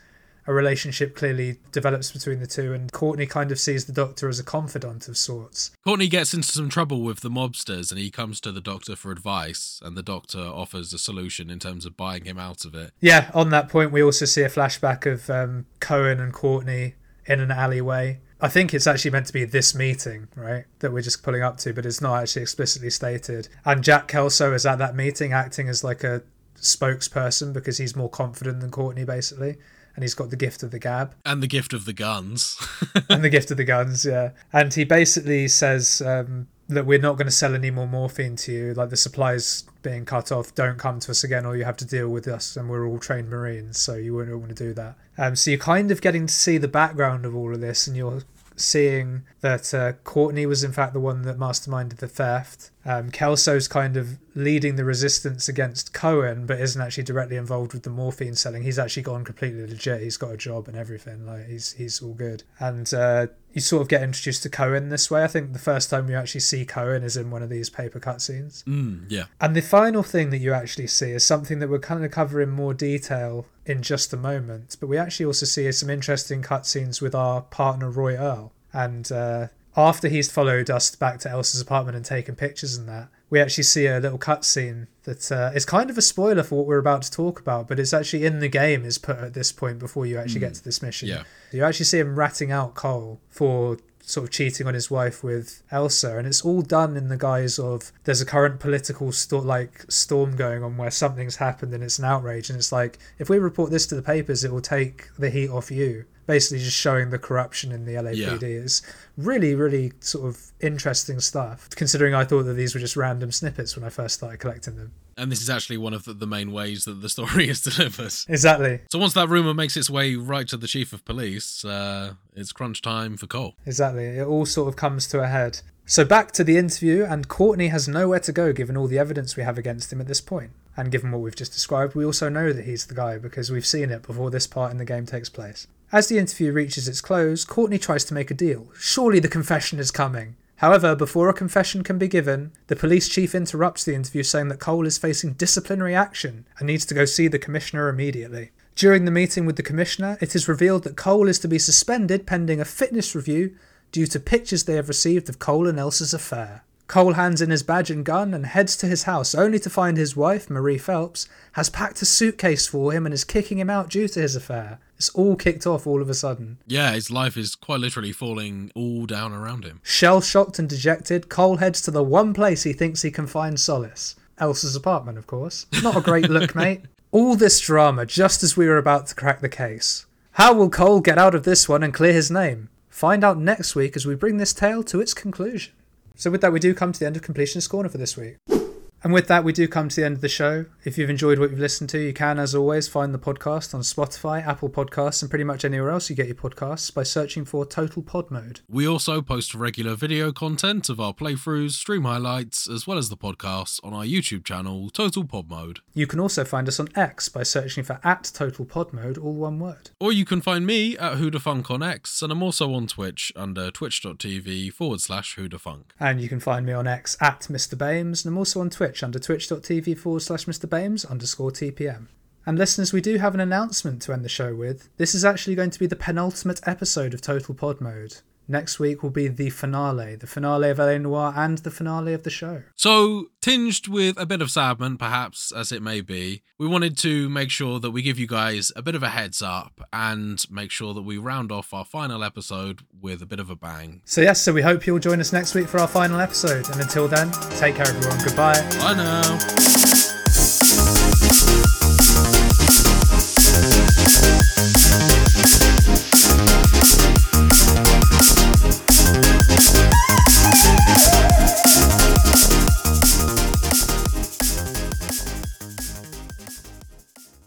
A: A relationship clearly develops between the two, and Courtney kind of sees the doctor as a confidant of sorts.
B: Courtney gets into some trouble with the mobsters and he comes to the doctor for advice, and the doctor offers a solution in terms of buying him out of it.
A: Yeah, on that point, we also see a flashback of um, Cohen and Courtney in an alleyway. I think it's actually meant to be this meeting, right, that we're just pulling up to, but it's not actually explicitly stated. And Jack Kelso is at that meeting acting as like a spokesperson because he's more confident than Courtney, basically. And he's got the gift of the gab
B: And the gift of the guns.
A: and the gift of the guns, yeah. And he basically says um, that we're not going to sell any more morphine to you. Like the supplies being cut off, don't come to us again, or you have to deal with us. And we're all trained Marines, so you wouldn't want to do that. Um, so you're kind of getting to see the background of all of this, and you're seeing that uh, Courtney was in fact the one that masterminded the theft. Um, Kelso's kind of leading the resistance against Cohen, but isn't actually directly involved with the morphine selling. He's actually gone completely legit. He's got a job and everything. Like he's he's all good. And uh, you sort of get introduced to Cohen this way. I think the first time you actually see Cohen is in one of these paper cutscenes.
B: mm, yeah.
A: And the final thing that you actually see is something that we're kind of cover in more detail in just a moment. But we actually also see some interesting cutscenes with our partner Roy Earl. And uh, after he's followed us back to Elsa's apartment and taken pictures and that, we actually see a little cutscene that uh, is kind of a spoiler for what we're about to talk about, but it's actually in the game is put at this point before you actually get to this mission.
B: Yeah.
A: You actually see him ratting out Cole for sort of cheating on his wife with Elsa, and it's all done in the guise of there's a current political sto- like storm going on where something's happened and it's an outrage, and it's like if we report this to the papers, it will take the heat off you. Basically, just showing the corruption in the LAPD is really, really sort of interesting stuff. Considering I thought that these were just random snippets when I first started collecting them.
B: And this is actually one of the, the main ways that the story is delivered.
A: Exactly,
B: So once that rumor makes its way right to the chief of police, uh, it's crunch time for Cole.
A: exactly. It all sort of comes to a head. So back to the interview, and Courtney has nowhere to go given all the evidence we have against him at this point. And given what we've just described, we also know that he's the guy because we've seen it before this part in the game takes place. As the interview reaches its close, Courtney tries to make a deal. Surely the confession is coming. However, before a confession can be given, the police chief interrupts the interview saying that Cole is facing disciplinary action and needs to go see the commissioner immediately. During the meeting with the commissioner, it is revealed that Cole is to be suspended pending a fitness review due to pictures they have received of Cole and Elsa's affair. Cole hands in his badge and gun and heads to his house, only to find his wife, Marie Phelps, has packed a suitcase for him and is kicking him out due to his affair. It's all kicked off all of a sudden.
B: Yeah, his life is quite literally falling all down around him.
A: Shell shocked and dejected, Cole heads to the one place he thinks he can find solace Elsa's apartment, of course. Not a great look, mate. All this drama just as we were about to crack the case. How will Cole get out of this one and clear his name? Find out next week as we bring this tale to its conclusion. So, with that, we do come to the end of Completionist Corner for this week. And with that, we do come to the end of the show. If you've enjoyed what you've listened to, you can, as always, find the podcast on Spotify, Apple Podcasts, and pretty much anywhere else you get your podcasts by searching for Total Pod Mode.
B: We also post regular video content of our playthroughs, stream highlights, as well as the podcasts on our YouTube channel, Total Pod Mode.
A: You can also find us on X by searching for at Total Pod Mode, all one word.
B: Or you can find me at Whodahfunk on X, and I'm also on Twitch under twitch.tv forward slash Whodahfunk.
A: And you can find me on X at Mr. Bames, and I'm also on Twitch under twitch.tv forward slash Mr. Bames underscore TPM. And listeners, we do have an announcement to end the show with. This is actually going to be the penultimate episode of Total Pod Mode next week will be the finale, the finale of LA Noire and the finale of the show.
B: So, tinged with a bit of sadness, perhaps, as it may be, we wanted to make sure that we give you guys a bit of a heads up and make sure that we round off our final episode with a bit of a bang.
A: So, yes, so we hope you'll join us next week for our final episode. And until then, take care, everyone. Goodbye.
B: Bye now.